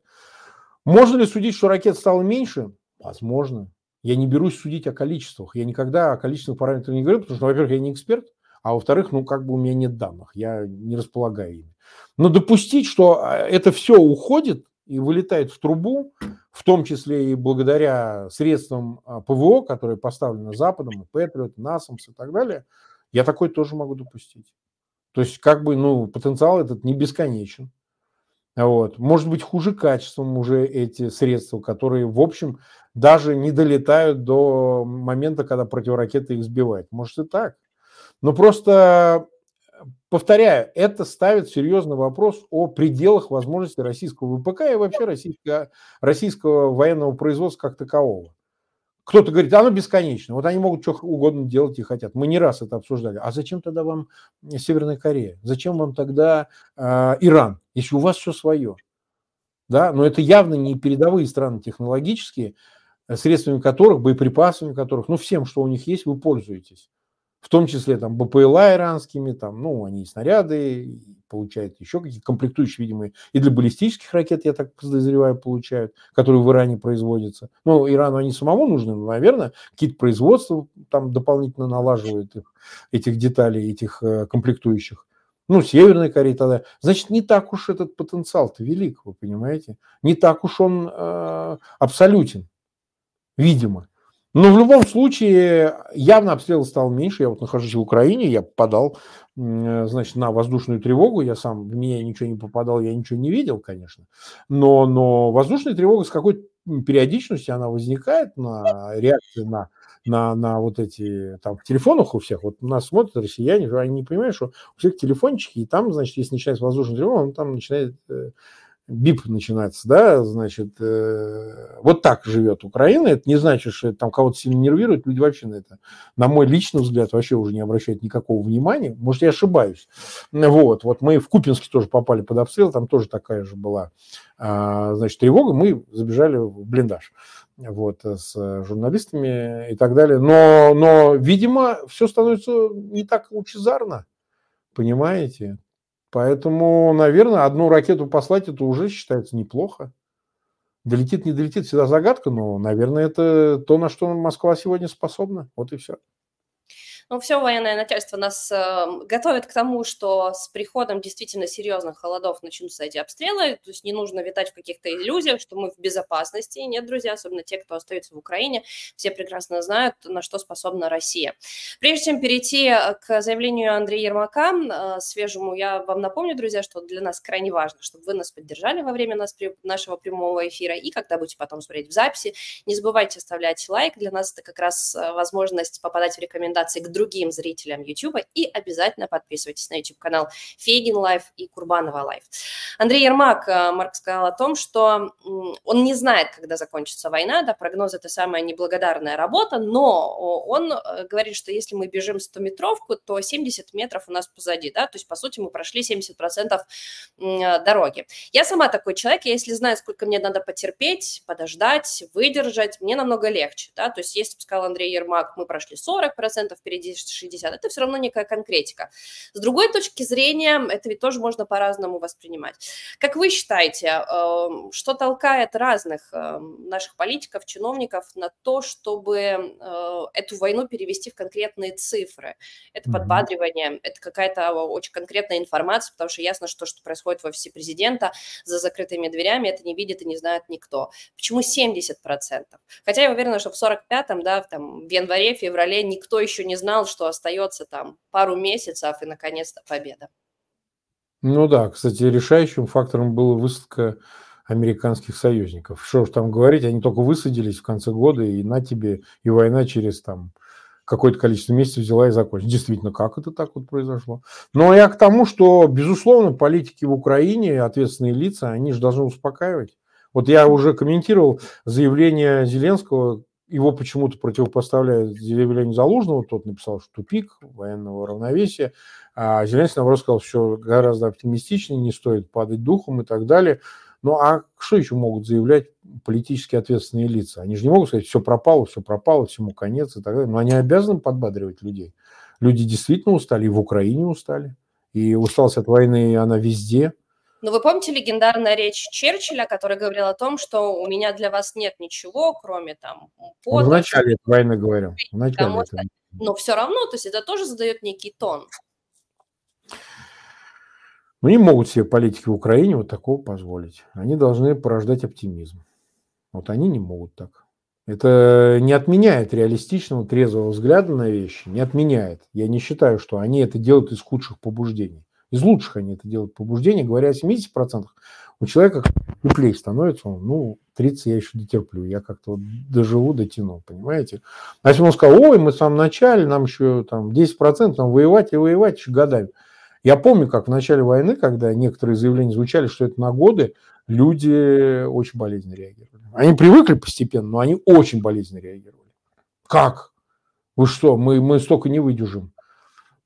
Можно ли судить, что ракет стало меньше? Возможно. Я не берусь судить о количествах. Я никогда о количественных параметрах не говорю, потому что, во-первых, я не эксперт, а во-вторых, ну, как бы у меня нет данных, я не располагаю ими. Но допустить, что а, это все уходит и вылетает в трубу, в том числе и благодаря средствам а, ПВО, которые поставлены Западом, и Патриот, НАСАМС и так далее, я такой тоже могу допустить. То есть, как бы, ну, потенциал этот не бесконечен. Вот. Может быть, хуже качеством уже эти средства, которые, в общем, даже не долетают до момента, когда противоракеты их сбивают. Может и так. Но просто, повторяю, это ставит серьезный вопрос о пределах возможностей российского ВПК и вообще российского, российского военного производства как такового. Кто-то говорит, оно бесконечно, вот они могут что угодно делать и хотят. Мы не раз это обсуждали. А зачем тогда вам Северная Корея? Зачем вам тогда э, Иран, если у вас все свое? Да, но это явно не передовые страны технологические, средствами которых, боеприпасами которых, ну всем, что у них есть, вы пользуетесь в том числе там БПЛА иранскими, там, ну, они и снаряды получают, еще какие-то комплектующие, видимо, и для баллистических ракет, я так подозреваю, получают, которые в Иране производятся. Ну, Ирану они самому нужны, но, наверное, какие-то производства там дополнительно налаживают их, этих деталей, этих э, комплектующих. Ну, Северной Кореи тогда. Значит, не так уж этот потенциал-то велик, вы понимаете? Не так уж он э, абсолютен, видимо. Но в любом случае явно обстрел стал меньше. Я вот нахожусь в Украине, я попадал, значит, на воздушную тревогу. Я сам, в меня ничего не попадал, я ничего не видел, конечно. Но, но воздушная тревога с какой-то периодичностью она возникает на реакции на на, на вот эти, там, в телефонах у всех, вот у нас смотрят россияне, они не понимают, что у всех телефончики, и там, значит, если начинается воздушная тревога, он там начинает э, БИП начинается, да, значит, э, вот так живет Украина. Это не значит, что это там кого-то сильно нервирует. Люди вообще на это, на мой личный взгляд, вообще уже не обращают никакого внимания. Может, я ошибаюсь. Вот, вот мы в Купинске тоже попали под обстрел, там тоже такая же была, а, значит, тревога. Мы забежали в блиндаж вот, с журналистами и так далее. Но, но видимо, все становится не так лучезарно, понимаете? Поэтому, наверное, одну ракету послать это уже считается неплохо. Долетит, не долетит, всегда загадка, но, наверное, это то, на что Москва сегодня способна. Вот и все. Ну, все военное начальство нас э, готовит к тому, что с приходом действительно серьезных холодов начнутся эти обстрелы, то есть не нужно витать в каких-то иллюзиях, что мы в безопасности. Нет, друзья, особенно те, кто остается в Украине, все прекрасно знают, на что способна Россия. Прежде чем перейти э, к заявлению Андрея Ермака, э, свежему, я вам напомню, друзья, что для нас крайне важно, чтобы вы нас поддержали во время нас, нашего прямого эфира и когда будете потом смотреть в записи. Не забывайте оставлять лайк, для нас это как раз э, возможность попадать в рекомендации к другим зрителям YouTube. И обязательно подписывайтесь на YouTube-канал Фейгин Live и Курбанова Live. Андрей Ермак, э, Марк сказал о том, что он не знает, когда закончится война, да, прогноз – это самая неблагодарная работа, но он э, говорит, что если мы бежим 100-метровку, то 70 метров у нас позади, да, то есть, по сути, мы прошли 70% э, дороги. Я сама такой человек, я если знаю, сколько мне надо потерпеть, подождать, выдержать, мне намного легче, да, то есть, если бы сказал Андрей Ермак, мы прошли 40%, впереди 60, это все равно некая конкретика. С другой точки зрения, это ведь тоже можно по-разному воспринимать. Как вы считаете, эм, что толкает разных эм, наших политиков, чиновников на то, чтобы э, эту войну перевести в конкретные цифры? Это подбадривание, это какая-то очень конкретная информация, потому что ясно, что что происходит в офисе президента за закрытыми дверями, это не видит и не знает никто. Почему 70%? Хотя я уверена, что в 45-м, да, там, в январе, феврале никто еще не знал, что остается там пару месяцев и, наконец-то, победа. Ну да, кстати, решающим фактором была высадка американских союзников. Что уж там говорить, они только высадились в конце года, и на тебе, и война через там какое-то количество месяцев взяла и закончилась. Действительно, как это так вот произошло? Но я к тому, что, безусловно, политики в Украине, ответственные лица, они же должны успокаивать. Вот я уже комментировал заявление Зеленского, его почему-то противопоставляют заявлению Залужного, тот написал, что тупик военного равновесия, а Зеленский, наоборот, сказал, что гораздо оптимистичнее, не стоит падать духом и так далее. Ну а что еще могут заявлять политически ответственные лица? Они же не могут сказать, все пропало, все пропало, всему конец и так далее. Но они обязаны подбадривать людей. Люди действительно устали, и в Украине устали. И усталость от войны, она везде. Но вы помните легендарная речь Черчилля, который говорил о том, что у меня для вас нет ничего, кроме там пота. В начале войны говорил. В начале там, этого. Но все равно, то есть это тоже задает некий тон. Ну, не могут себе политики в Украине вот такого позволить. Они должны порождать оптимизм. Вот они не могут так. Это не отменяет реалистичного, трезвого взгляда на вещи, не отменяет. Я не считаю, что они это делают из худших побуждений. Из лучших они это делают побуждений. Говоря о 70%, у человека теплее становится, он, ну, 30 я еще дотерплю, я как-то вот доживу, дотяну, понимаете? А если он сказал, ой, мы в самом начале, нам еще там 10%, нам воевать и воевать еще годами. Я помню, как в начале войны, когда некоторые заявления звучали, что это на годы, люди очень болезненно реагировали. Они привыкли постепенно, но они очень болезненно реагировали. Как? Вы что, мы, мы столько не выдержим.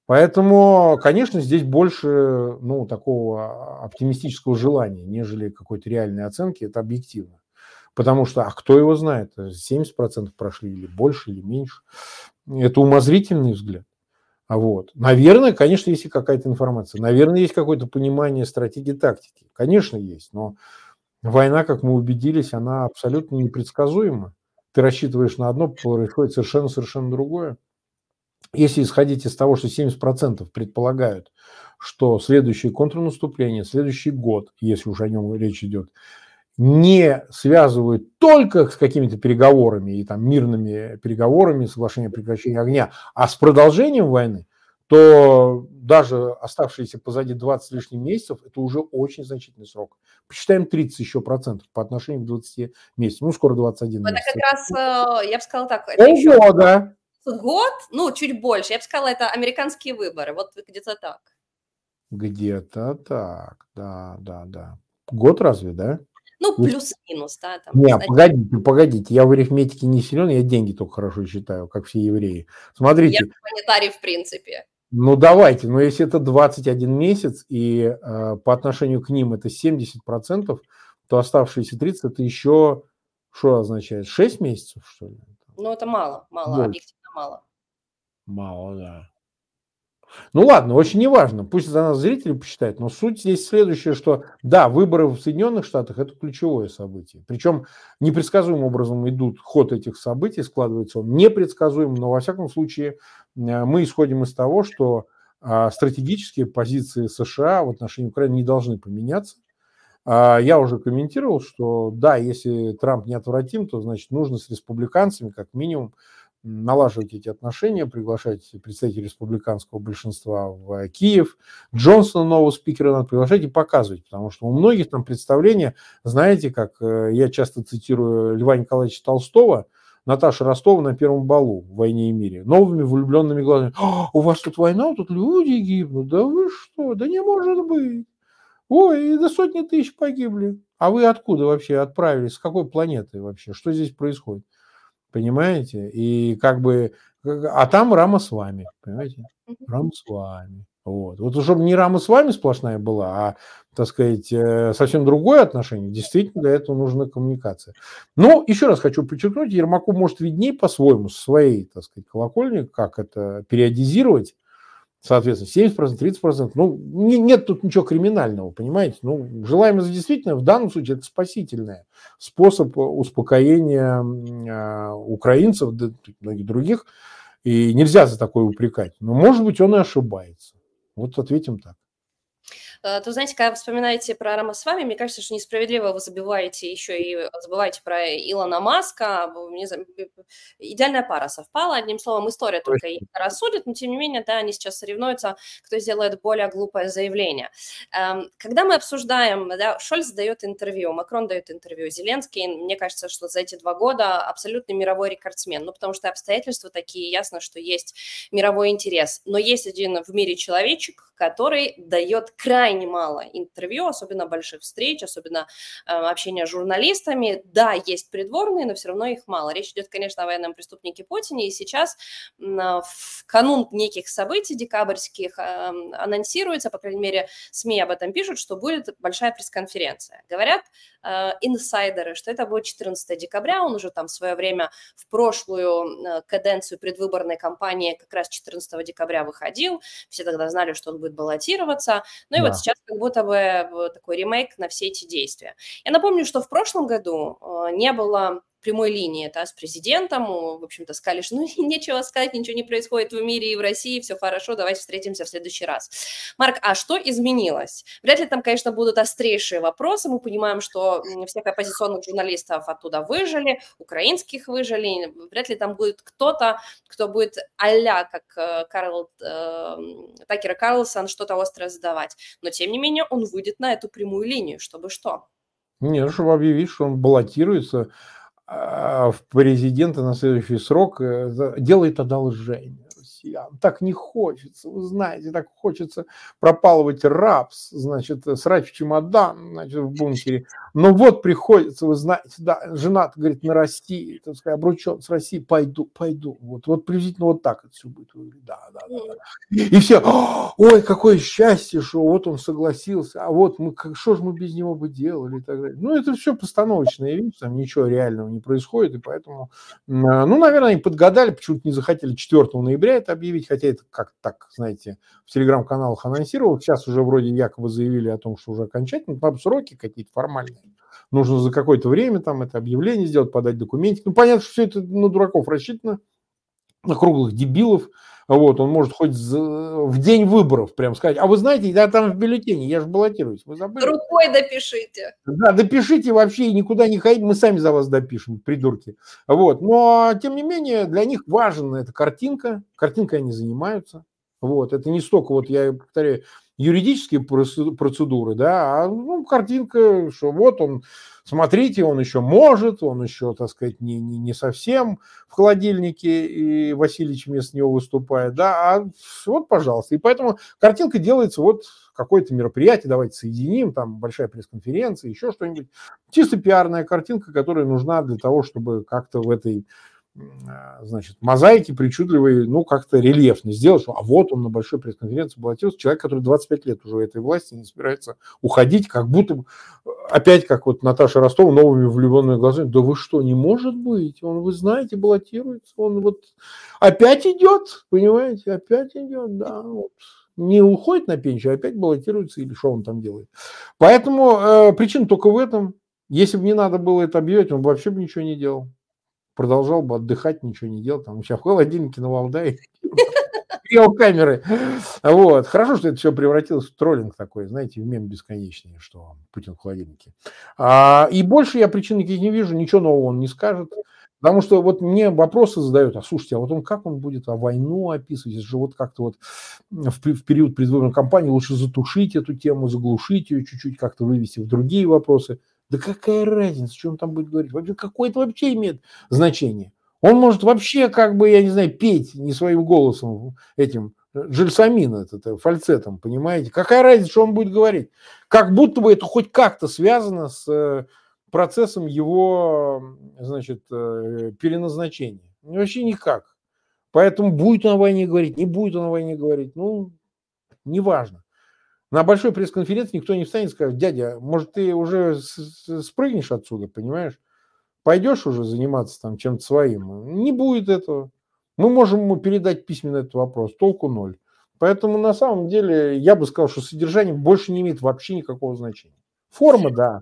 Поэтому, конечно, здесь больше ну, такого оптимистического желания, нежели какой-то реальной оценки. Это объективно. Потому что, а кто его знает, 70% прошли или больше, или меньше. Это умозрительный взгляд. А вот. Наверное, конечно, есть и какая-то информация. Наверное, есть какое-то понимание стратегии тактики. Конечно, есть. Но война, как мы убедились, она абсолютно непредсказуема. Ты рассчитываешь на одно, происходит совершенно-совершенно другое. Если исходить из того, что 70% предполагают, что следующее контрнаступление, следующий год, если уж о нем речь идет, не связывают только с какими-то переговорами и там мирными переговорами, соглашением о прекращении огня, а с продолжением войны, то даже оставшиеся позади 20 с лишним месяцев, это уже очень значительный срок. Посчитаем 30 еще процентов по отношению к 20 месяцев. Ну, скоро 21 это месяц. Как раз, э, я бы сказала так. Это Полгода. Еще год, ну, чуть больше. Я бы сказала, это американские выборы. Вот где-то так. Где-то так, да, да, да. Год разве, да? Ну, плюс-минус, да. Там, не, знаете... погодите, погодите, я в арифметике не силен, я деньги только хорошо считаю, как все евреи. Смотрите. Я планетарий в принципе. Ну, давайте, но если это 21 месяц, и э, по отношению к ним это 70%, то оставшиеся 30 это еще, что означает, 6 месяцев, что ли? Ну, это мало, мало, Больше. объективно мало. Мало, да. Ну ладно, очень неважно, пусть за нас зрители посчитают, но суть здесь следующая, что да, выборы в Соединенных Штатах это ключевое событие. Причем непредсказуемым образом идут ход этих событий, складывается он непредсказуем, но во всяком случае э, мы исходим из того, что а, стратегические позиции США в отношении Украины не должны поменяться. А, я уже комментировал, что да, если Трамп неотвратим, то значит нужно с республиканцами как минимум налаживать эти отношения, приглашать представителей республиканского большинства в Киев, Джонсона, нового спикера, надо приглашать и показывать, потому что у многих там представления, знаете, как э, я часто цитирую Льва Николаевича Толстого, Наташа Ростова на первом балу в «Войне и мире», новыми влюбленными глазами. «А, у вас тут война, тут люди гибнут, да вы что, да не может быть. Ой, до сотни тысяч погибли. А вы откуда вообще отправились? С какой планеты вообще? Что здесь происходит? Понимаете? И как бы, а там рама с вами, понимаете? Рама с вами. Вот. Вот чтобы не рама с вами сплошная была, а, так сказать, э, совсем другое отношение, действительно для этого нужна коммуникация. Но еще раз хочу подчеркнуть, Ермаку может виднее по-своему, своей, так сказать, колокольни, как это периодизировать, соответственно, 70%, 30%. Ну, не, нет тут ничего криминального, понимаете? Ну, желаемость действительно в данном случае это спасительное способ успокоения э, украинцев, да, многих других, и нельзя за такое упрекать. Но, может быть, он и ошибается. Вот ответим так. Э, то, знаете, когда вы вспоминаете про Рама с вами, мне кажется, что несправедливо вы забиваете еще и забываете про Илона Маска. Не знаю, идеальная пара совпала. Одним словом, история только их рассудит, но тем не менее, да, они сейчас соревнуются, кто сделает более глупое заявление. Эм, когда мы обсуждаем, да, Шольц дает интервью, Макрон дает интервью, Зеленский, мне кажется, что за эти два года абсолютный мировой рекордсмен, ну, потому что обстоятельства такие, ясно, что есть мировой интерес. Но есть один в мире человечек, который дает крайне крайне мало интервью, особенно больших встреч, особенно э, общения с журналистами. Да, есть придворные, но все равно их мало. Речь идет, конечно, о военном преступнике Путине, и сейчас э, в канун неких событий декабрьских э, анонсируется, по крайней мере, СМИ об этом пишут, что будет большая пресс-конференция. Говорят э, инсайдеры, что это будет 14 декабря, он уже там в свое время в прошлую э, каденцию предвыборной кампании как раз 14 декабря выходил, все тогда знали, что он будет баллотироваться, ну и да. вот сейчас как будто бы такой ремейк на все эти действия. Я напомню, что в прошлом году э, не было прямой линии да, с президентом, в общем-то, сказали, что ну, *laughs* нечего сказать, ничего не происходит в мире и в России, все хорошо, давайте встретимся в следующий раз. Марк, а что изменилось? Вряд ли там, конечно, будут острейшие вопросы, мы понимаем, что всех оппозиционных журналистов оттуда выжили, украинских выжили, вряд ли там будет кто-то, кто будет а как э, Карл, э, Такера Карлсон, что-то острое задавать. Но, тем не менее, он выйдет на эту прямую линию, чтобы что? Нет, чтобы объявить, что он баллотируется, в президента на следующий срок э, делает одолжение россиян. Так не хочется, вы знаете, так хочется пропалывать рапс, значит, срать в чемодан, значит, в бункере. Но вот приходится, вы знаете, да, жена говорит, на России, так сказать, обручен с Россией, пойду, пойду. Вот, вот приблизительно вот так это все будет Да, да, да. да. И все, *gasps* ой, какое счастье, что вот он согласился, а вот мы, что же мы без него бы делали и так далее. Ну, это все постановочная вещь, там ничего реального не происходит, и поэтому, ну, наверное, они подгадали, почему-то не захотели 4 ноября это объявить, хотя это как так, знаете, в телеграм-каналах анонсировал. Сейчас уже вроде якобы заявили о том, что уже окончательно, там сроки какие-то формальные. Нужно за какое-то время там это объявление сделать, подать документик. Ну, понятно, что все это на дураков рассчитано, круглых дебилов. Вот, он может хоть в день выборов прям сказать, а вы знаете, я там в бюллетене, я же баллотируюсь, вы забыли? Рукой допишите. Да, допишите вообще никуда не ходите, мы сами за вас допишем, придурки. Вот, но тем не менее для них важна эта картинка, картинкой они занимаются. Вот, это не столько, вот я повторяю, юридические процедуры, да, а ну, картинка, что вот он, смотрите, он еще может, он еще, так сказать, не, не, не совсем в холодильнике, и Васильевич вместо него выступает, да, а вот, пожалуйста. И поэтому картинка делается вот какое-то мероприятие, давайте соединим, там большая пресс-конференция, еще что-нибудь. Чисто пиарная картинка, которая нужна для того, чтобы как-то в этой значит, мозаики причудливые, ну, как-то рельефно сделать, а вот он на большой пресс-конференции баллотировался, человек, который 25 лет уже в этой власти не собирается уходить, как будто опять, как вот Наташа Ростова, новыми влюбленными глазами, да вы что, не может быть, он, вы знаете, баллотируется, он вот опять идет, понимаете, опять идет, да, вот не уходит на пенсию, а опять баллотируется или что он там делает. Поэтому э, причина только в этом. Если бы не надо было это объявить, он вообще бы ничего не делал продолжал бы отдыхать, ничего не делал. Там у себя в холодильнике на Валдае *laughs* камеры. Вот. Хорошо, что это все превратилось в троллинг такой, знаете, в мем бесконечный, что Путин в холодильнике. А, и больше я причин никаких не вижу, ничего нового он не скажет. Потому что вот мне вопросы задают, а слушайте, а вот он как он будет а войну описывать, если же вот как-то вот в, в период предвыборной кампании лучше затушить эту тему, заглушить ее чуть-чуть, как-то вывести в другие вопросы. Да какая разница, что он там будет говорить? Вообще, какое это вообще имеет значение? Он может вообще, как бы, я не знаю, петь не своим голосом этим Джельсамин, это, фальцетом, понимаете? Какая разница, что он будет говорить? Как будто бы это хоть как-то связано с э, процессом его, значит, э, переназначения. Вообще никак. Поэтому будет он на войне говорить, не будет он на войне говорить, ну, неважно. На большой пресс-конференции никто не встанет и скажет, дядя, может, ты уже спрыгнешь отсюда, понимаешь? Пойдешь уже заниматься там чем-то своим. Не будет этого. Мы можем ему передать письменно этот вопрос, толку ноль. Поэтому на самом деле я бы сказал, что содержание больше не имеет вообще никакого значения. Форма, да,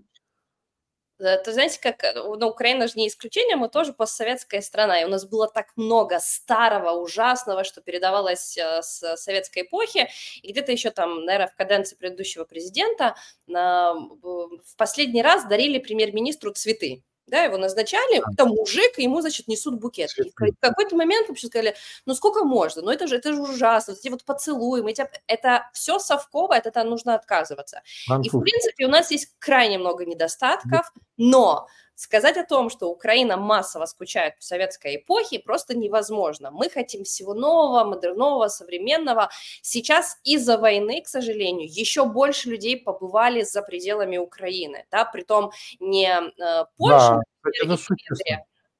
то знаете, как э, ну, Украина же не исключение, мы тоже постсоветская страна, и у нас было так много старого, ужасного, что передавалось э, с советской эпохи, и где-то еще там, наверное, в каденции предыдущего президента в последний раз дарили премьер-министру цветы да, его назначали, там мужик, и ему, значит, несут букет. И в какой-то момент вообще сказали, ну сколько можно, ну это же, это же ужасно, эти вот поцелуи, эти, это все совково, от этого нужно отказываться. Француз. И, в принципе, у нас есть крайне много недостатков, но сказать о том, что Украина массово скучает по советской эпохе, просто невозможно. Мы хотим всего нового, модернового, современного. Сейчас из-за войны, к сожалению, еще больше людей побывали за пределами Украины, да, притом не э, Польша, да, это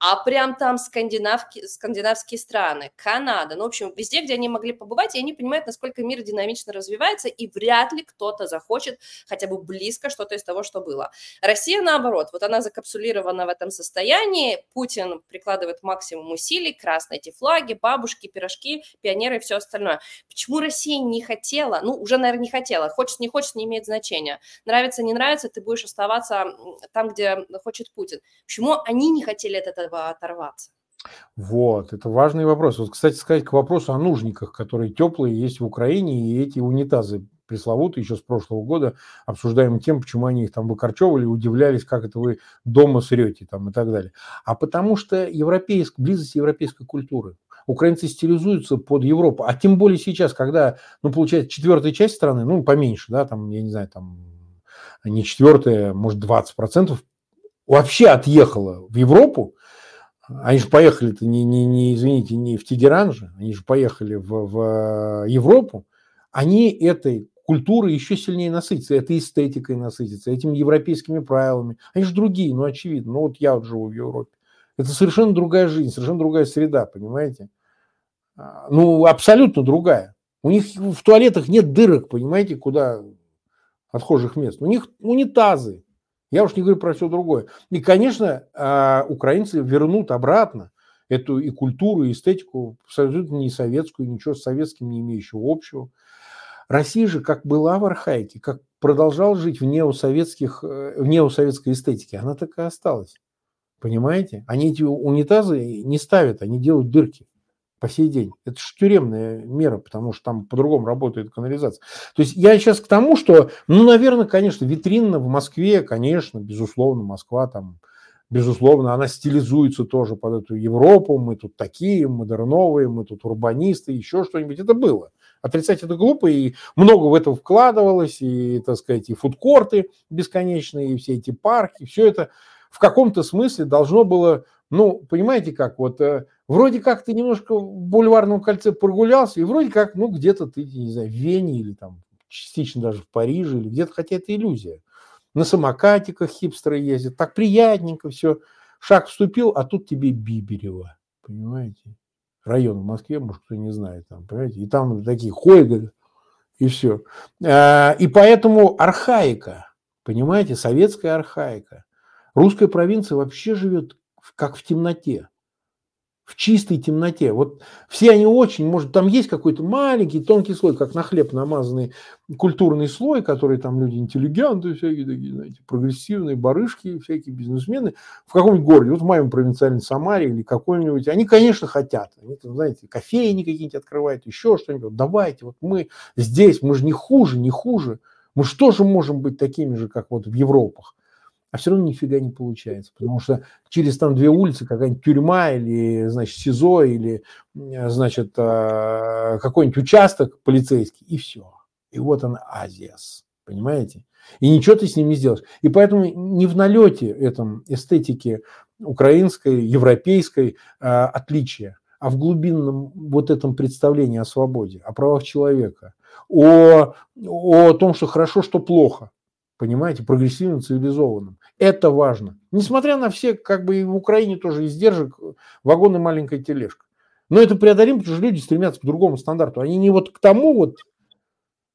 а прям там скандинавки, скандинавские страны, Канада, ну, в общем, везде, где они могли побывать, и они понимают, насколько мир динамично развивается, и вряд ли кто-то захочет хотя бы близко что-то из того, что было. Россия, наоборот, вот она закапсулирована в этом состоянии, Путин прикладывает максимум усилий, красные эти флаги, бабушки, пирожки, пионеры и все остальное. Почему Россия не хотела, ну, уже, наверное, не хотела, хочет, не хочет, не имеет значения. Нравится, не нравится, ты будешь оставаться там, где хочет Путин. Почему они не хотели от этого оторваться? Вот, это важный вопрос. Вот, кстати сказать, к вопросу о нужниках, которые теплые есть в Украине, и эти унитазы пресловутые еще с прошлого года обсуждаем тем, почему они их там выкорчевывали, удивлялись, как это вы дома срете там и так далее. А потому что европейск, близость европейской культуры. Украинцы стилизуются под Европу. А тем более сейчас, когда, ну, получается, четвертая часть страны, ну, поменьше, да, там, я не знаю, там, не четвертая, может, 20 процентов вообще отъехала в Европу, они же поехали-то не, не, не, извините, не в Тегеран же, они же поехали в, в Европу, они этой культурой еще сильнее насытятся, этой эстетикой насытятся, этими европейскими правилами. Они же другие, ну, очевидно. Ну, вот я вот живу в Европе. Это совершенно другая жизнь, совершенно другая среда, понимаете? А, ну, абсолютно другая. У них в туалетах нет дырок, понимаете, куда отхожих мест. У них унитазы. Я уж не говорю про все другое. И, конечно, а, украинцы вернут обратно эту и культуру, и эстетику абсолютно не советскую, ничего с советским не имеющего общего. Россия же, как была в архаике, как продолжала жить в, неосоветских, э, в неосоветской эстетике, она так и осталась. Понимаете? Они эти унитазы не ставят, они делают дырки по сей день. Это же тюремная мера, потому что там по-другому работает канализация. То есть я сейчас к тому, что, ну, наверное, конечно, витринно в Москве, конечно, безусловно, Москва там, безусловно, она стилизуется тоже под эту Европу, мы тут такие модерновые, мы тут урбанисты, еще что-нибудь. Это было. Отрицать это глупо, и много в это вкладывалось, и, так сказать, и фудкорты бесконечные, и все эти парки, все это в каком-то смысле должно было, ну, понимаете как, вот э, Вроде как ты немножко в бульварном кольце прогулялся, и вроде как, ну, где-то ты, не знаю, в Вене или там частично даже в Париже, или где-то, хотя это иллюзия. На самокатиках хипстеры ездят, так приятненько все. Шаг вступил, а тут тебе Биберево, понимаете? Район в Москве, может, кто не знает, там, понимаете? И там такие ходят, и все. А, и поэтому архаика, понимаете, советская архаика. Русская провинция вообще живет как в темноте. В чистой темноте. Вот все они очень, может, там есть какой-то маленький тонкий слой, как на хлеб намазанный культурный слой, который там люди интеллигенты, всякие такие, знаете, прогрессивные барышки, всякие бизнесмены в каком-нибудь городе, вот в моем провинциальном Самаре или какой-нибудь, они, конечно, хотят, они там, знаете, кофейни какие-нибудь открывают, еще что-нибудь, давайте, вот мы здесь, мы же не хуже, не хуже, мы что же можем быть такими же, как вот в Европах? А все равно нифига не получается, потому что через там две улицы какая-нибудь тюрьма или, значит, СИЗО или, значит, а, какой-нибудь участок полицейский, и все. И вот он Азиас, понимаете? И ничего ты с ним не сделаешь. И поэтому не в налете этом эстетики украинской, европейской э, отличия, а в глубинном вот этом представлении о свободе, о правах человека, о, о том, что хорошо, что плохо понимаете, прогрессивным, цивилизованным. Это важно. Несмотря на все, как бы и в Украине тоже издержек, вагон и маленькая тележка. Но это преодолимо, потому что люди стремятся к другому стандарту. Они не вот к тому вот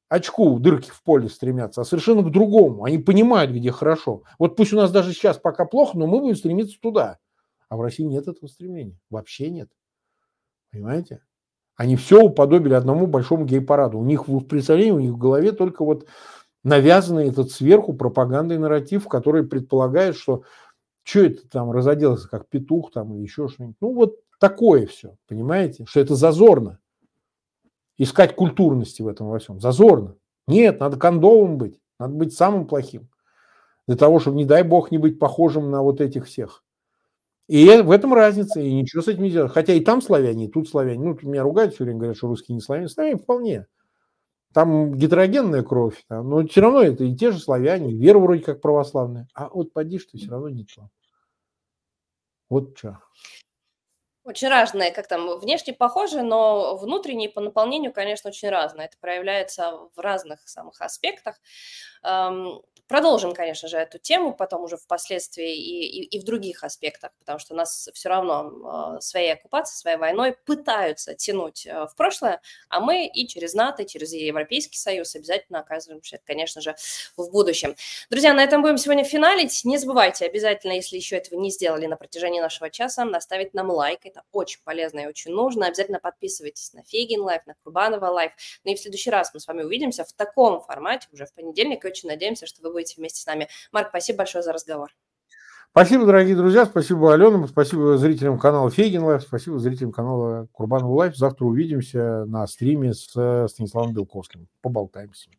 очку дырки в поле стремятся, а совершенно к другому. Они понимают, где хорошо. Вот пусть у нас даже сейчас пока плохо, но мы будем стремиться туда. А в России нет этого стремления. Вообще нет. Понимаете? Они все уподобили одному большому гей-параду. У них в представлении, у них в голове только вот навязанный этот сверху пропагандой нарратив, который предполагает, что что это там разоделся, как петух там или еще что-нибудь. Ну, вот такое все, понимаете, что это зазорно. Искать культурности в этом во всем. Зазорно. Нет, надо кондовым быть, надо быть самым плохим. Для того, чтобы, не дай бог, не быть похожим на вот этих всех. И в этом разница, и ничего с этим не делать. Хотя и там славяне, и тут славяне. Ну, меня ругают все время, говорят, что русские не славяне. Славяне вполне. Там гетерогенная кровь, да, но все равно это и те же славяне, вера вроде как православная. А вот поди, что все равно не то. Вот что. Очень разные, как там, внешне похожи, но внутренние по наполнению, конечно, очень разные. Это проявляется в разных самых аспектах. Продолжим, конечно же, эту тему потом уже впоследствии и, и, и в других аспектах, потому что нас все равно э, своей оккупацией, своей войной пытаются тянуть э, в прошлое, а мы и через НАТО, и через Европейский Союз обязательно оказываемся, это, конечно же, в будущем. Друзья, на этом будем сегодня финалить. Не забывайте обязательно, если еще этого не сделали на протяжении нашего часа, наставить нам лайк. Это очень полезно и очень нужно. Обязательно подписывайтесь на Фейгин Live, на Курбанова Live. Ну и в следующий раз мы с вами увидимся в таком формате уже в понедельник. И очень надеемся, что вы будете вместе с нами. Марк, спасибо большое за разговор. Спасибо, дорогие друзья, спасибо Алена, спасибо зрителям канала Фейгин Live, спасибо зрителям канала Курбанова Live. Завтра увидимся на стриме с Станиславом Белковским. Поболтаемся.